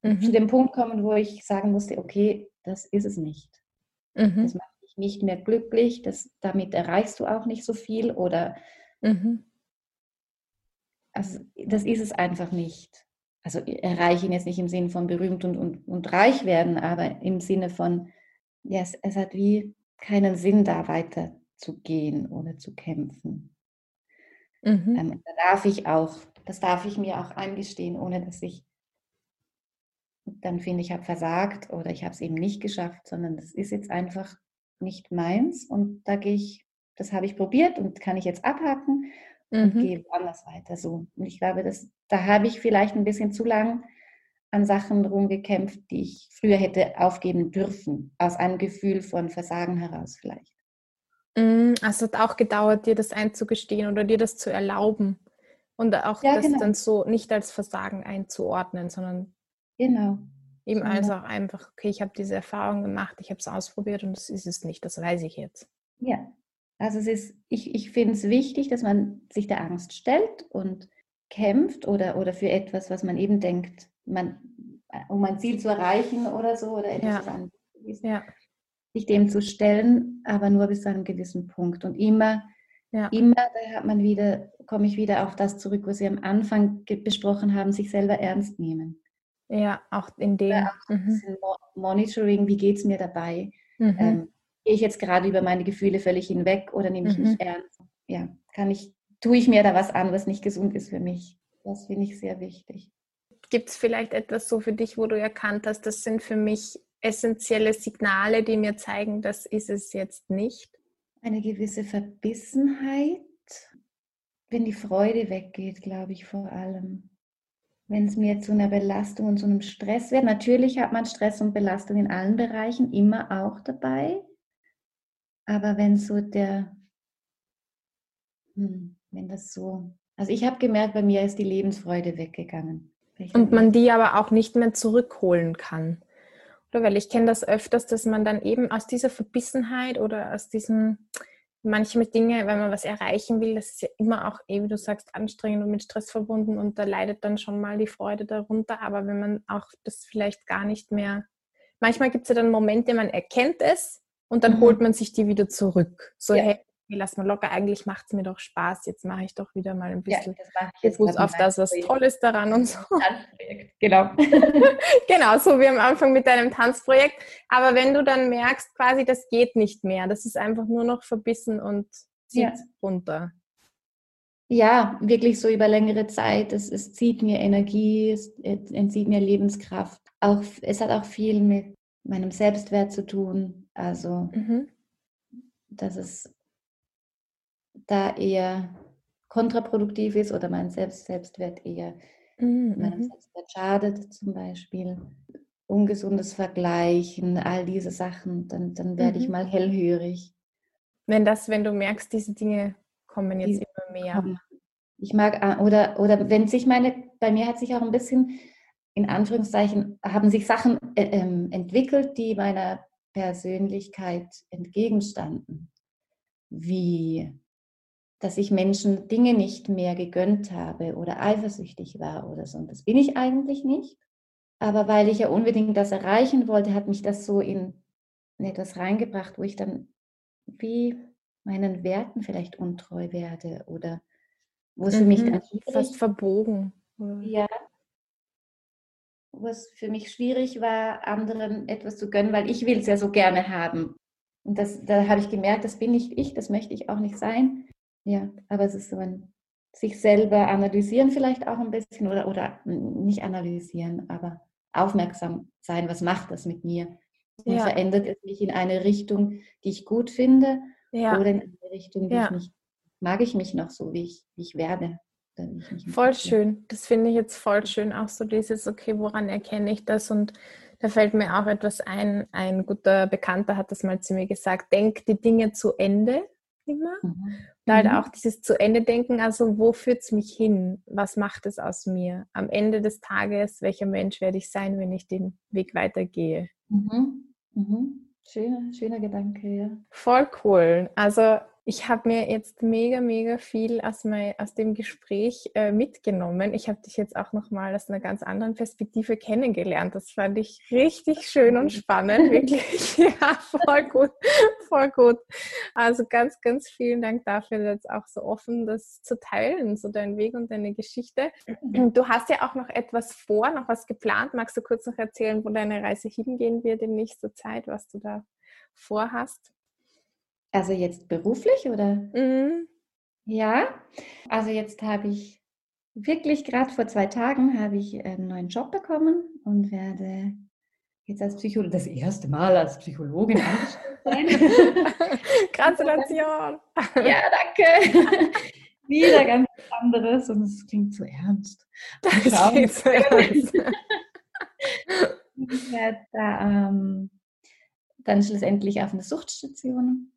mhm. zu dem Punkt kommen, wo ich sagen musste, okay, das ist es nicht. Mhm. Das macht dich nicht mehr glücklich, das, damit erreichst du auch nicht so viel oder mhm. Also das ist es einfach nicht. Also erreichen jetzt nicht im Sinne von berühmt und, und, und reich werden, aber im Sinne von, ja, es, es hat wie keinen Sinn, da weiter zu gehen oder zu kämpfen. Mhm. Ähm, da darf ich auch, das darf ich mir auch eingestehen, ohne dass ich dann finde, ich habe versagt oder ich habe es eben nicht geschafft, sondern das ist jetzt einfach nicht meins und da gehe ich, das habe ich probiert und kann ich jetzt abhaken und mhm. gehe woanders weiter. So. Und ich glaube, das, da habe ich vielleicht ein bisschen zu lang an Sachen rumgekämpft, die ich früher hätte aufgeben dürfen, aus einem Gefühl von Versagen heraus vielleicht. Mhm, also es hat auch gedauert, dir das einzugestehen oder dir das zu erlauben und auch ja, das genau. dann so nicht als Versagen einzuordnen, sondern genau. Eben genau. also auch einfach, okay, ich habe diese Erfahrung gemacht, ich habe es ausprobiert und das ist es nicht, das weiß ich jetzt. Ja, also es ist, ich, ich finde es wichtig, dass man sich der Angst stellt und kämpft oder, oder für etwas, was man eben denkt, man, um ein Ziel zu erreichen oder so oder etwas ja. ist, ja. sich dem zu stellen, aber nur bis zu einem gewissen Punkt. Und immer, ja. immer, da hat man wieder, komme ich wieder auf das zurück, was wir am Anfang besprochen haben, sich selber ernst nehmen. Ja, auch in dem. Auch mhm. Monitoring, wie geht es mir dabei? Mhm. Ähm, gehe ich jetzt gerade über meine Gefühle völlig hinweg oder nehme ich mhm. mich ernst? Ja, kann ich, tue ich mir da was an, was nicht gesund ist für mich? Das finde ich sehr wichtig. Gibt es vielleicht etwas so für dich, wo du erkannt hast, das sind für mich essentielle Signale, die mir zeigen, das ist es jetzt nicht? Eine gewisse Verbissenheit, wenn die Freude weggeht, glaube ich vor allem. Wenn es mir zu einer Belastung und zu einem Stress wird. Natürlich hat man Stress und Belastung in allen Bereichen immer auch dabei. Aber wenn so der, hm, wenn das so, also ich habe gemerkt, bei mir ist die Lebensfreude weggegangen. Und man die aber auch nicht mehr zurückholen kann. Oder weil ich kenne das öfters, dass man dann eben aus dieser Verbissenheit oder aus diesem, manche Dinge, wenn man was erreichen will, das ist ja immer auch, eh, wie du sagst, anstrengend und mit Stress verbunden und da leidet dann schon mal die Freude darunter. Aber wenn man auch das vielleicht gar nicht mehr, manchmal gibt es ja dann Momente, man erkennt es und dann mhm. holt man sich die wieder zurück. So, ja. hey, lass mal locker, eigentlich macht es mir doch Spaß, jetzt mache ich doch wieder mal ein bisschen ja, Fokus auf das, was Projekt. toll ist daran und so. Tanzprojekt, genau. genau, so wie am Anfang mit deinem Tanzprojekt. Aber wenn du dann merkst, quasi, das geht nicht mehr, das ist einfach nur noch verbissen und zieht ja. runter. Ja, wirklich so über längere Zeit. Es, es zieht mir Energie, es entzieht mir Lebenskraft. Auch, es hat auch viel mit meinem Selbstwert zu tun. Also, mhm. dass es da eher kontraproduktiv ist oder mein Selbst Selbstwert eher mhm. meinem mhm. Selbstwert schadet zum Beispiel. Ungesundes Vergleichen, all diese Sachen, dann, dann werde mhm. ich mal hellhörig. Wenn das, wenn du merkst, diese Dinge kommen jetzt Die immer mehr. Kommen. Ich mag, ah, oder, oder wenn sich meine, bei mir hat sich auch ein bisschen in Anführungszeichen, haben sich Sachen äh, ähm, entwickelt, die meiner Persönlichkeit entgegenstanden. Wie, dass ich Menschen Dinge nicht mehr gegönnt habe oder eifersüchtig war oder so. Und das bin ich eigentlich nicht. Aber weil ich ja unbedingt das erreichen wollte, hat mich das so in etwas reingebracht, wo ich dann wie meinen Werten vielleicht untreu werde oder wo es mhm, für mich dann fast verbogen. Ja, wo es für mich schwierig war, anderen etwas zu gönnen, weil ich will es ja so gerne haben. Und das, da habe ich gemerkt, das bin nicht ich, das möchte ich auch nicht sein. Ja, aber es ist so ein sich selber analysieren vielleicht auch ein bisschen oder, oder nicht analysieren, aber aufmerksam sein, was macht das mit mir? Ja. verändert es mich in eine Richtung, die ich gut finde ja. oder in eine Richtung, die ja. ich nicht, mag ich mich noch so, wie ich, wie ich werde. Ich voll schön. Das finde ich jetzt voll schön. Auch so dieses, okay, woran erkenne ich das? Und da fällt mir auch etwas ein. Ein guter Bekannter hat das mal zu mir gesagt, denk die Dinge zu Ende immer. Mhm. Und halt mhm. auch dieses zu Ende denken, also wo führt es mich hin? Was macht es aus mir? Am Ende des Tages, welcher Mensch werde ich sein, wenn ich den Weg weitergehe? Mhm. Mhm. Schöner, schöner Gedanke, ja. Voll cool. Also ich habe mir jetzt mega, mega viel aus, mein, aus dem Gespräch äh, mitgenommen. Ich habe dich jetzt auch nochmal aus einer ganz anderen Perspektive kennengelernt. Das fand ich richtig schön und spannend, wirklich. ja, voll gut, voll gut. Also ganz, ganz vielen Dank dafür, jetzt auch so offen das zu teilen, so dein Weg und deine Geschichte. Du hast ja auch noch etwas vor, noch was geplant. Magst du kurz noch erzählen, wo deine Reise hingehen wird in nächster Zeit, was du da vorhast? Also jetzt beruflich oder? Mhm. Ja, also jetzt habe ich wirklich gerade vor zwei Tagen habe ich einen neuen Job bekommen und werde jetzt als Psychologin das erste Mal als Psychologin sein. Gratulation! ja, danke. Wieder ganz anderes und es klingt so ernst. Das klingt so ernst. ich werde da, ähm, dann schlussendlich auf eine Suchtstation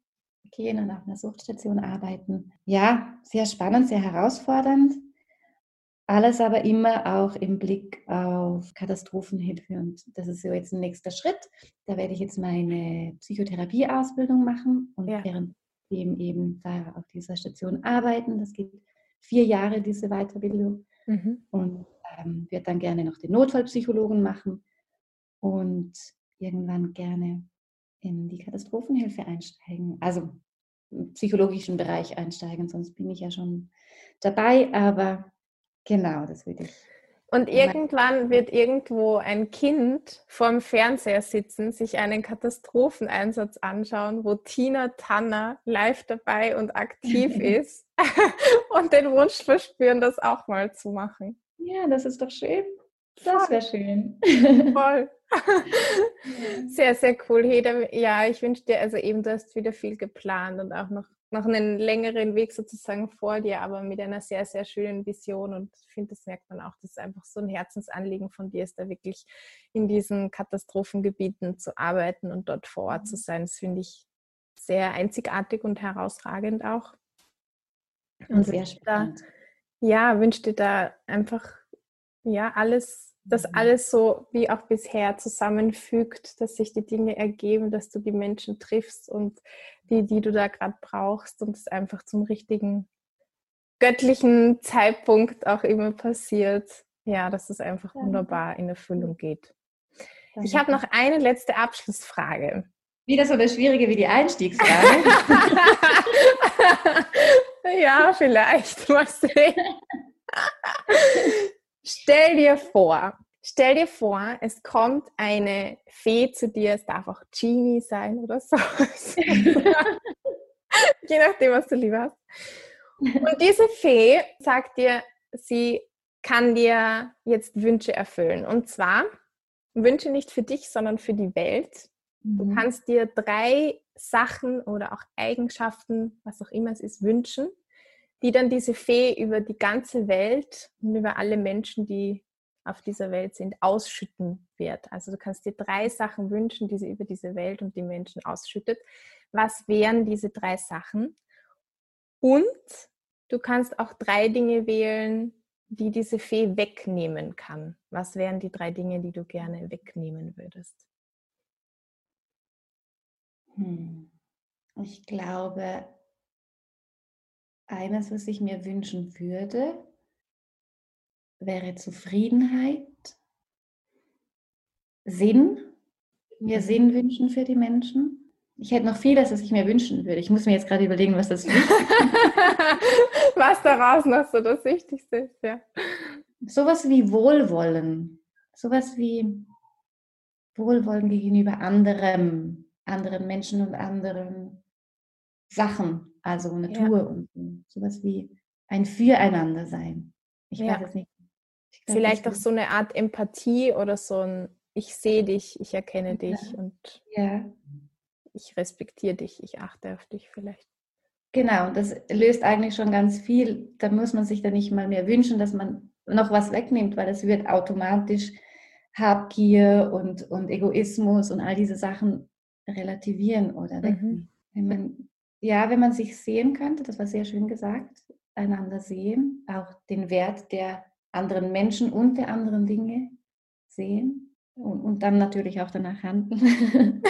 gehen und auf einer Suchtstation arbeiten. Ja, sehr spannend, sehr herausfordernd. Alles aber immer auch im Blick auf Katastrophenhilfe. Und das ist so jetzt ein nächster Schritt. Da werde ich jetzt meine Psychotherapieausbildung machen und ja. währenddem eben da auf dieser Station arbeiten. Das geht vier Jahre, diese Weiterbildung. Mhm. Und ähm, werde dann gerne noch den Notfallpsychologen machen und irgendwann gerne in die Katastrophenhilfe einsteigen. Also im psychologischen Bereich einsteigen, sonst bin ich ja schon dabei, aber genau, das würde ich. Und irgendwann wird irgendwo ein Kind vorm Fernseher sitzen, sich einen Katastropheneinsatz anschauen, wo Tina Tanner live dabei und aktiv ist und den Wunsch verspüren, das auch mal zu machen. Ja, das ist doch schön. Das wäre schön. Voll. Sehr, sehr cool. Heda, ja, ich wünsche dir, also eben, du hast wieder viel geplant und auch noch, noch einen längeren Weg sozusagen vor dir, aber mit einer sehr, sehr schönen Vision. Und ich finde, das merkt man auch, dass es einfach so ein Herzensanliegen von dir ist, da wirklich in diesen Katastrophengebieten zu arbeiten und dort vor Ort zu mhm. sein. Das finde ich sehr einzigartig und herausragend auch. Und sehr spannend. Da, ja, wünsche dir da einfach ja alles das mhm. alles so wie auch bisher zusammenfügt, dass sich die Dinge ergeben, dass du die Menschen triffst und die, die du da gerade brauchst und es einfach zum richtigen göttlichen Zeitpunkt auch immer passiert. Ja, dass es einfach wunderbar in Erfüllung geht. Ich habe noch eine letzte Abschlussfrage. Wieder so eine schwierige wie die Einstiegsfrage. ja, vielleicht. Mal sehen. Stell dir vor, stell dir vor, es kommt eine Fee zu dir, es darf auch Genie sein oder so. Je nachdem, was du lieber hast. Und diese Fee sagt dir, sie kann dir jetzt Wünsche erfüllen. Und zwar Wünsche nicht für dich, sondern für die Welt. Du mhm. kannst dir drei Sachen oder auch Eigenschaften, was auch immer es ist, wünschen die dann diese Fee über die ganze Welt und über alle Menschen, die auf dieser Welt sind, ausschütten wird. Also du kannst dir drei Sachen wünschen, die sie über diese Welt und die Menschen ausschüttet. Was wären diese drei Sachen? Und du kannst auch drei Dinge wählen, die diese Fee wegnehmen kann. Was wären die drei Dinge, die du gerne wegnehmen würdest? Hm. Ich glaube, eines, was ich mir wünschen würde, wäre Zufriedenheit, Sinn, mir mhm. Sinn wünschen für die Menschen. Ich hätte noch vieles, was ich mir wünschen würde. Ich muss mir jetzt gerade überlegen, was das ist. was daraus noch so das Wichtigste ist, ja. Sowas wie Wohlwollen. Sowas wie Wohlwollen gegenüber anderem, anderen Menschen und anderen Sachen, also Natur ja. und sowas wie ein Füreinander sein. Ich ja. weiß es nicht. Glaub, Vielleicht auch so eine Art Empathie oder so ein Ich sehe dich, ich erkenne ja. dich und ja. ich respektiere dich, ich achte auf dich vielleicht. Genau, das löst eigentlich schon ganz viel. Da muss man sich dann nicht mal mehr wünschen, dass man noch was wegnimmt, weil es wird automatisch Habgier und, und Egoismus und all diese Sachen relativieren oder wegnehmen. Mhm. Wenn man, ja, wenn man sich sehen könnte, das war sehr schön gesagt, einander sehen, auch den Wert der anderen Menschen und der anderen Dinge sehen und, und dann natürlich auch danach handeln.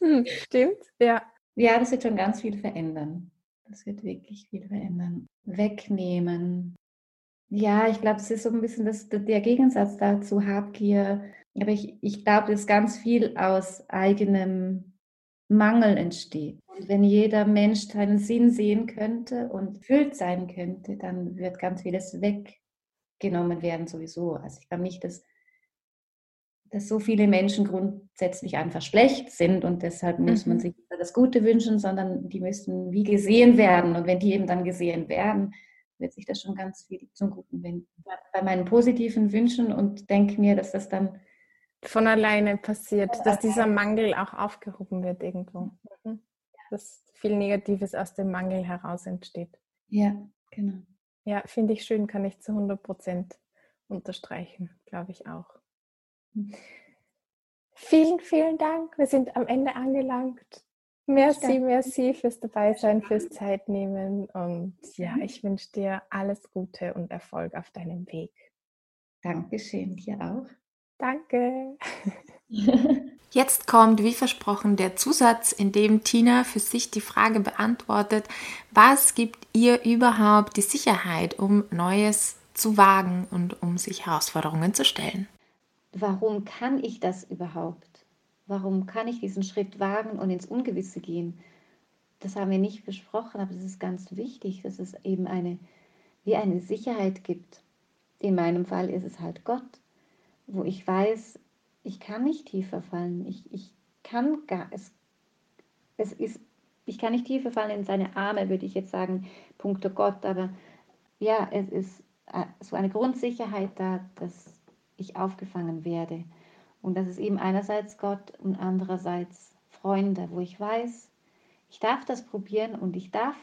Hm, stimmt, ja. Ja, das wird schon ganz viel verändern. Das wird wirklich viel verändern. Wegnehmen. Ja, ich glaube, es ist so ein bisschen das, der Gegensatz dazu, Habgier. Aber ich, ich glaube, dass ganz viel aus eigenem Mangel entsteht. Und wenn jeder Mensch seinen Sinn sehen könnte und füllt sein könnte, dann wird ganz vieles weggenommen werden sowieso. Also ich glaube nicht, dass, dass so viele Menschen grundsätzlich einfach schlecht sind und deshalb muss man mhm. sich das Gute wünschen, sondern die müssten wie gesehen werden. Und wenn die eben dann gesehen werden, wird sich das schon ganz viel zum Guten wenden. Bei meinen positiven Wünschen und denke mir, dass das dann von alleine passiert, dass dieser Mangel auch aufgehoben wird irgendwo. Mhm. Dass viel Negatives aus dem Mangel heraus entsteht. Ja, genau. Ja, finde ich schön, kann ich zu 100 Prozent unterstreichen, glaube ich auch. Mhm. Vielen, vielen Dank. Wir sind am Ende angelangt. Merci, merci fürs Dabeisein, fürs Zeitnehmen. Und ja, ich wünsche dir alles Gute und Erfolg auf deinem Weg. Dankeschön, dir auch. Danke. Jetzt kommt, wie versprochen, der Zusatz, in dem Tina für sich die Frage beantwortet, was gibt ihr überhaupt die Sicherheit, um Neues zu wagen und um sich Herausforderungen zu stellen? Warum kann ich das überhaupt? Warum kann ich diesen Schritt wagen und ins Ungewisse gehen? Das haben wir nicht besprochen, aber das ist ganz wichtig, dass es eben eine, wie eine Sicherheit gibt. In meinem Fall ist es halt Gott wo ich weiß, ich kann nicht tiefer fallen. Ich, ich kann gar, es, es ist, ich kann nicht tiefer fallen in seine Arme, würde ich jetzt sagen, punkto Gott, aber ja, es ist äh, so eine Grundsicherheit da, dass ich aufgefangen werde. Und das ist eben einerseits Gott und andererseits Freunde, wo ich weiß, ich darf das probieren und ich darf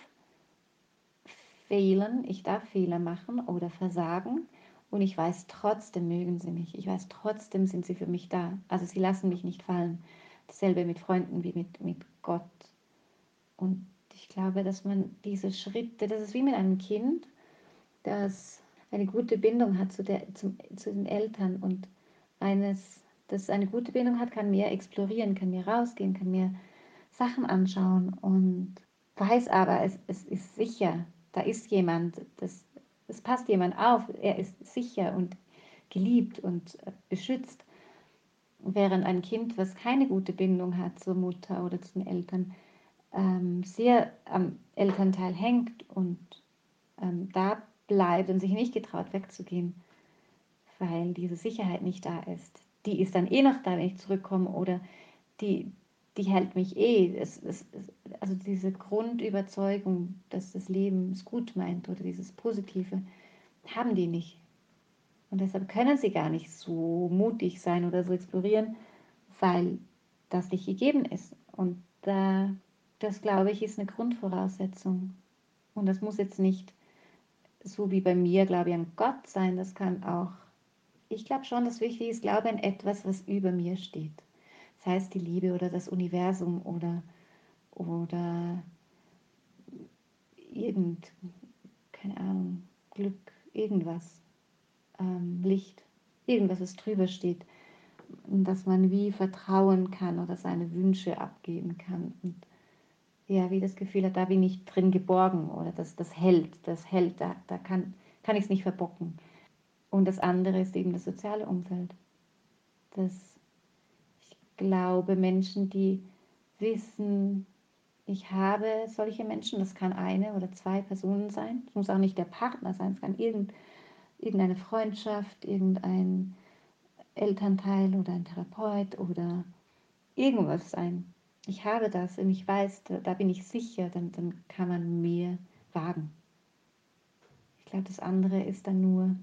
fehlen, ich darf Fehler machen oder versagen und ich weiß, trotzdem mögen sie mich. Ich weiß, trotzdem sind sie für mich da. Also sie lassen mich nicht fallen. Dasselbe mit Freunden wie mit, mit Gott. Und ich glaube, dass man diese Schritte, das ist wie mit einem Kind, das eine gute Bindung hat zu, der, zum, zu den Eltern und eines, das eine gute Bindung hat, kann mehr explorieren, kann mehr rausgehen, kann mehr Sachen anschauen und weiß aber, es, es ist sicher, da ist jemand, das es passt jemand auf, er ist sicher und geliebt und äh, beschützt. Während ein Kind, was keine gute Bindung hat zur Mutter oder zu den Eltern, ähm, sehr am Elternteil hängt und ähm, da bleibt und sich nicht getraut wegzugehen, weil diese Sicherheit nicht da ist. Die ist dann eh noch da, wenn ich zurückkomme oder die, die hält mich eh. Es, es, also diese Grundüberzeugung, dass das Leben es gut meint oder dieses Positive, haben die nicht. Und deshalb können sie gar nicht so mutig sein oder so explorieren, weil das nicht gegeben ist. Und da, das, glaube ich, ist eine Grundvoraussetzung. Und das muss jetzt nicht so wie bei mir, glaube ich, an Gott sein. Das kann auch, ich glaube schon, dass wichtig ist, glaube an etwas, was über mir steht sei es die Liebe oder das Universum oder, oder irgend, keine Ahnung, Glück, irgendwas, ähm, Licht, irgendwas, was drüber steht, dass man wie vertrauen kann oder seine Wünsche abgeben kann und ja, wie das Gefühl hat, da bin ich drin geborgen oder das, das hält, das hält, da, da kann, kann ich es nicht verbocken. Und das andere ist eben das soziale Umfeld. Das glaube, Menschen, die wissen, ich habe solche Menschen, das kann eine oder zwei Personen sein, es muss auch nicht der Partner sein, es kann irgend, irgendeine Freundschaft, irgendein Elternteil oder ein Therapeut oder irgendwas sein, ich habe das und ich weiß, da, da bin ich sicher, dann, dann kann man mehr wagen. Ich glaube, das andere ist dann nur,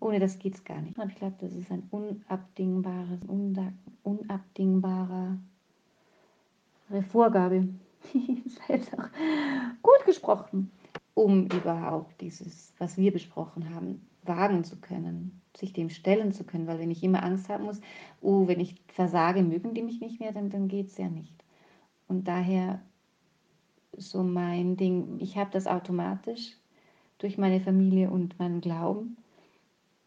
ohne das geht es gar nicht. Und ich glaube, das ist ein unabdingbares, unabdingbarer Vorgabe. das auch gut gesprochen, um überhaupt dieses, was wir besprochen haben, wagen zu können, sich dem stellen zu können. Weil wenn ich immer Angst haben muss, oh, wenn ich versage, mögen die mich nicht mehr, dann, dann geht es ja nicht. Und daher so mein Ding, ich habe das automatisch durch meine Familie und meinen Glauben.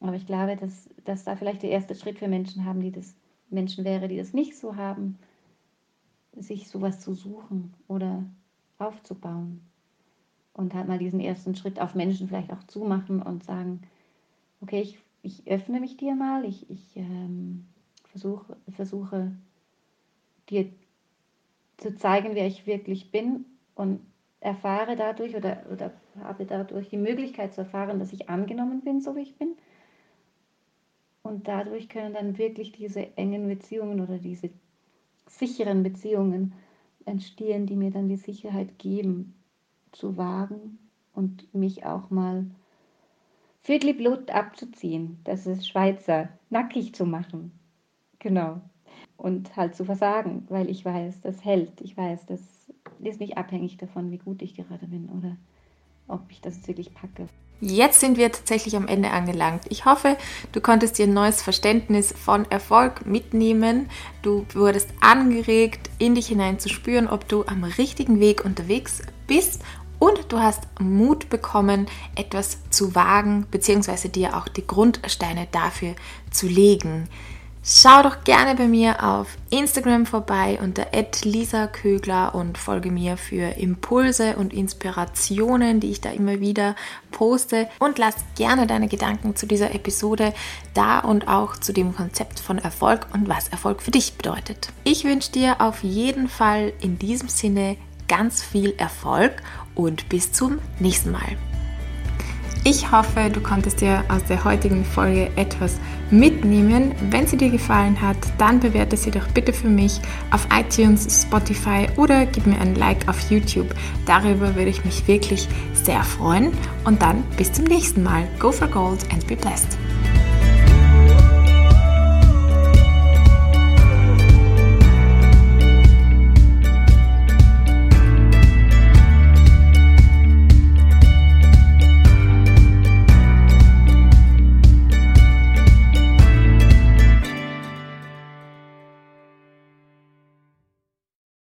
Aber ich glaube, dass, dass da vielleicht der erste Schritt für Menschen haben, die das Menschen wäre, die das nicht so haben, sich sowas zu suchen oder aufzubauen. Und halt mal diesen ersten Schritt auf Menschen vielleicht auch zumachen und sagen, okay, ich, ich öffne mich dir mal, ich, ich ähm, versuche, versuche dir zu zeigen, wer ich wirklich bin und erfahre dadurch oder, oder habe dadurch die Möglichkeit zu erfahren, dass ich angenommen bin, so wie ich bin. Und dadurch können dann wirklich diese engen Beziehungen oder diese sicheren Beziehungen entstehen, die mir dann die Sicherheit geben, zu wagen und mich auch mal für die Blut abzuziehen. Das ist Schweizer, nackig zu machen. Genau. Und halt zu versagen, weil ich weiß, das hält. Ich weiß, das ist nicht abhängig davon, wie gut ich gerade bin oder ob ich das wirklich packe. Jetzt sind wir tatsächlich am Ende angelangt. Ich hoffe, du konntest dir ein neues Verständnis von Erfolg mitnehmen. Du wurdest angeregt, in dich hinein zu spüren, ob du am richtigen Weg unterwegs bist und du hast Mut bekommen, etwas zu wagen, beziehungsweise dir auch die Grundsteine dafür zu legen. Schau doch gerne bei mir auf Instagram vorbei unter @lisa_kögler und folge mir für Impulse und Inspirationen, die ich da immer wieder poste und lass gerne deine Gedanken zu dieser Episode da und auch zu dem Konzept von Erfolg und was Erfolg für dich bedeutet. Ich wünsche dir auf jeden Fall in diesem Sinne ganz viel Erfolg und bis zum nächsten Mal. Ich hoffe, du konntest dir aus der heutigen Folge etwas mitnehmen. Wenn sie dir gefallen hat, dann bewerte sie doch bitte für mich auf iTunes, Spotify oder gib mir ein Like auf YouTube. Darüber würde ich mich wirklich sehr freuen. Und dann bis zum nächsten Mal. Go for Gold and be blessed.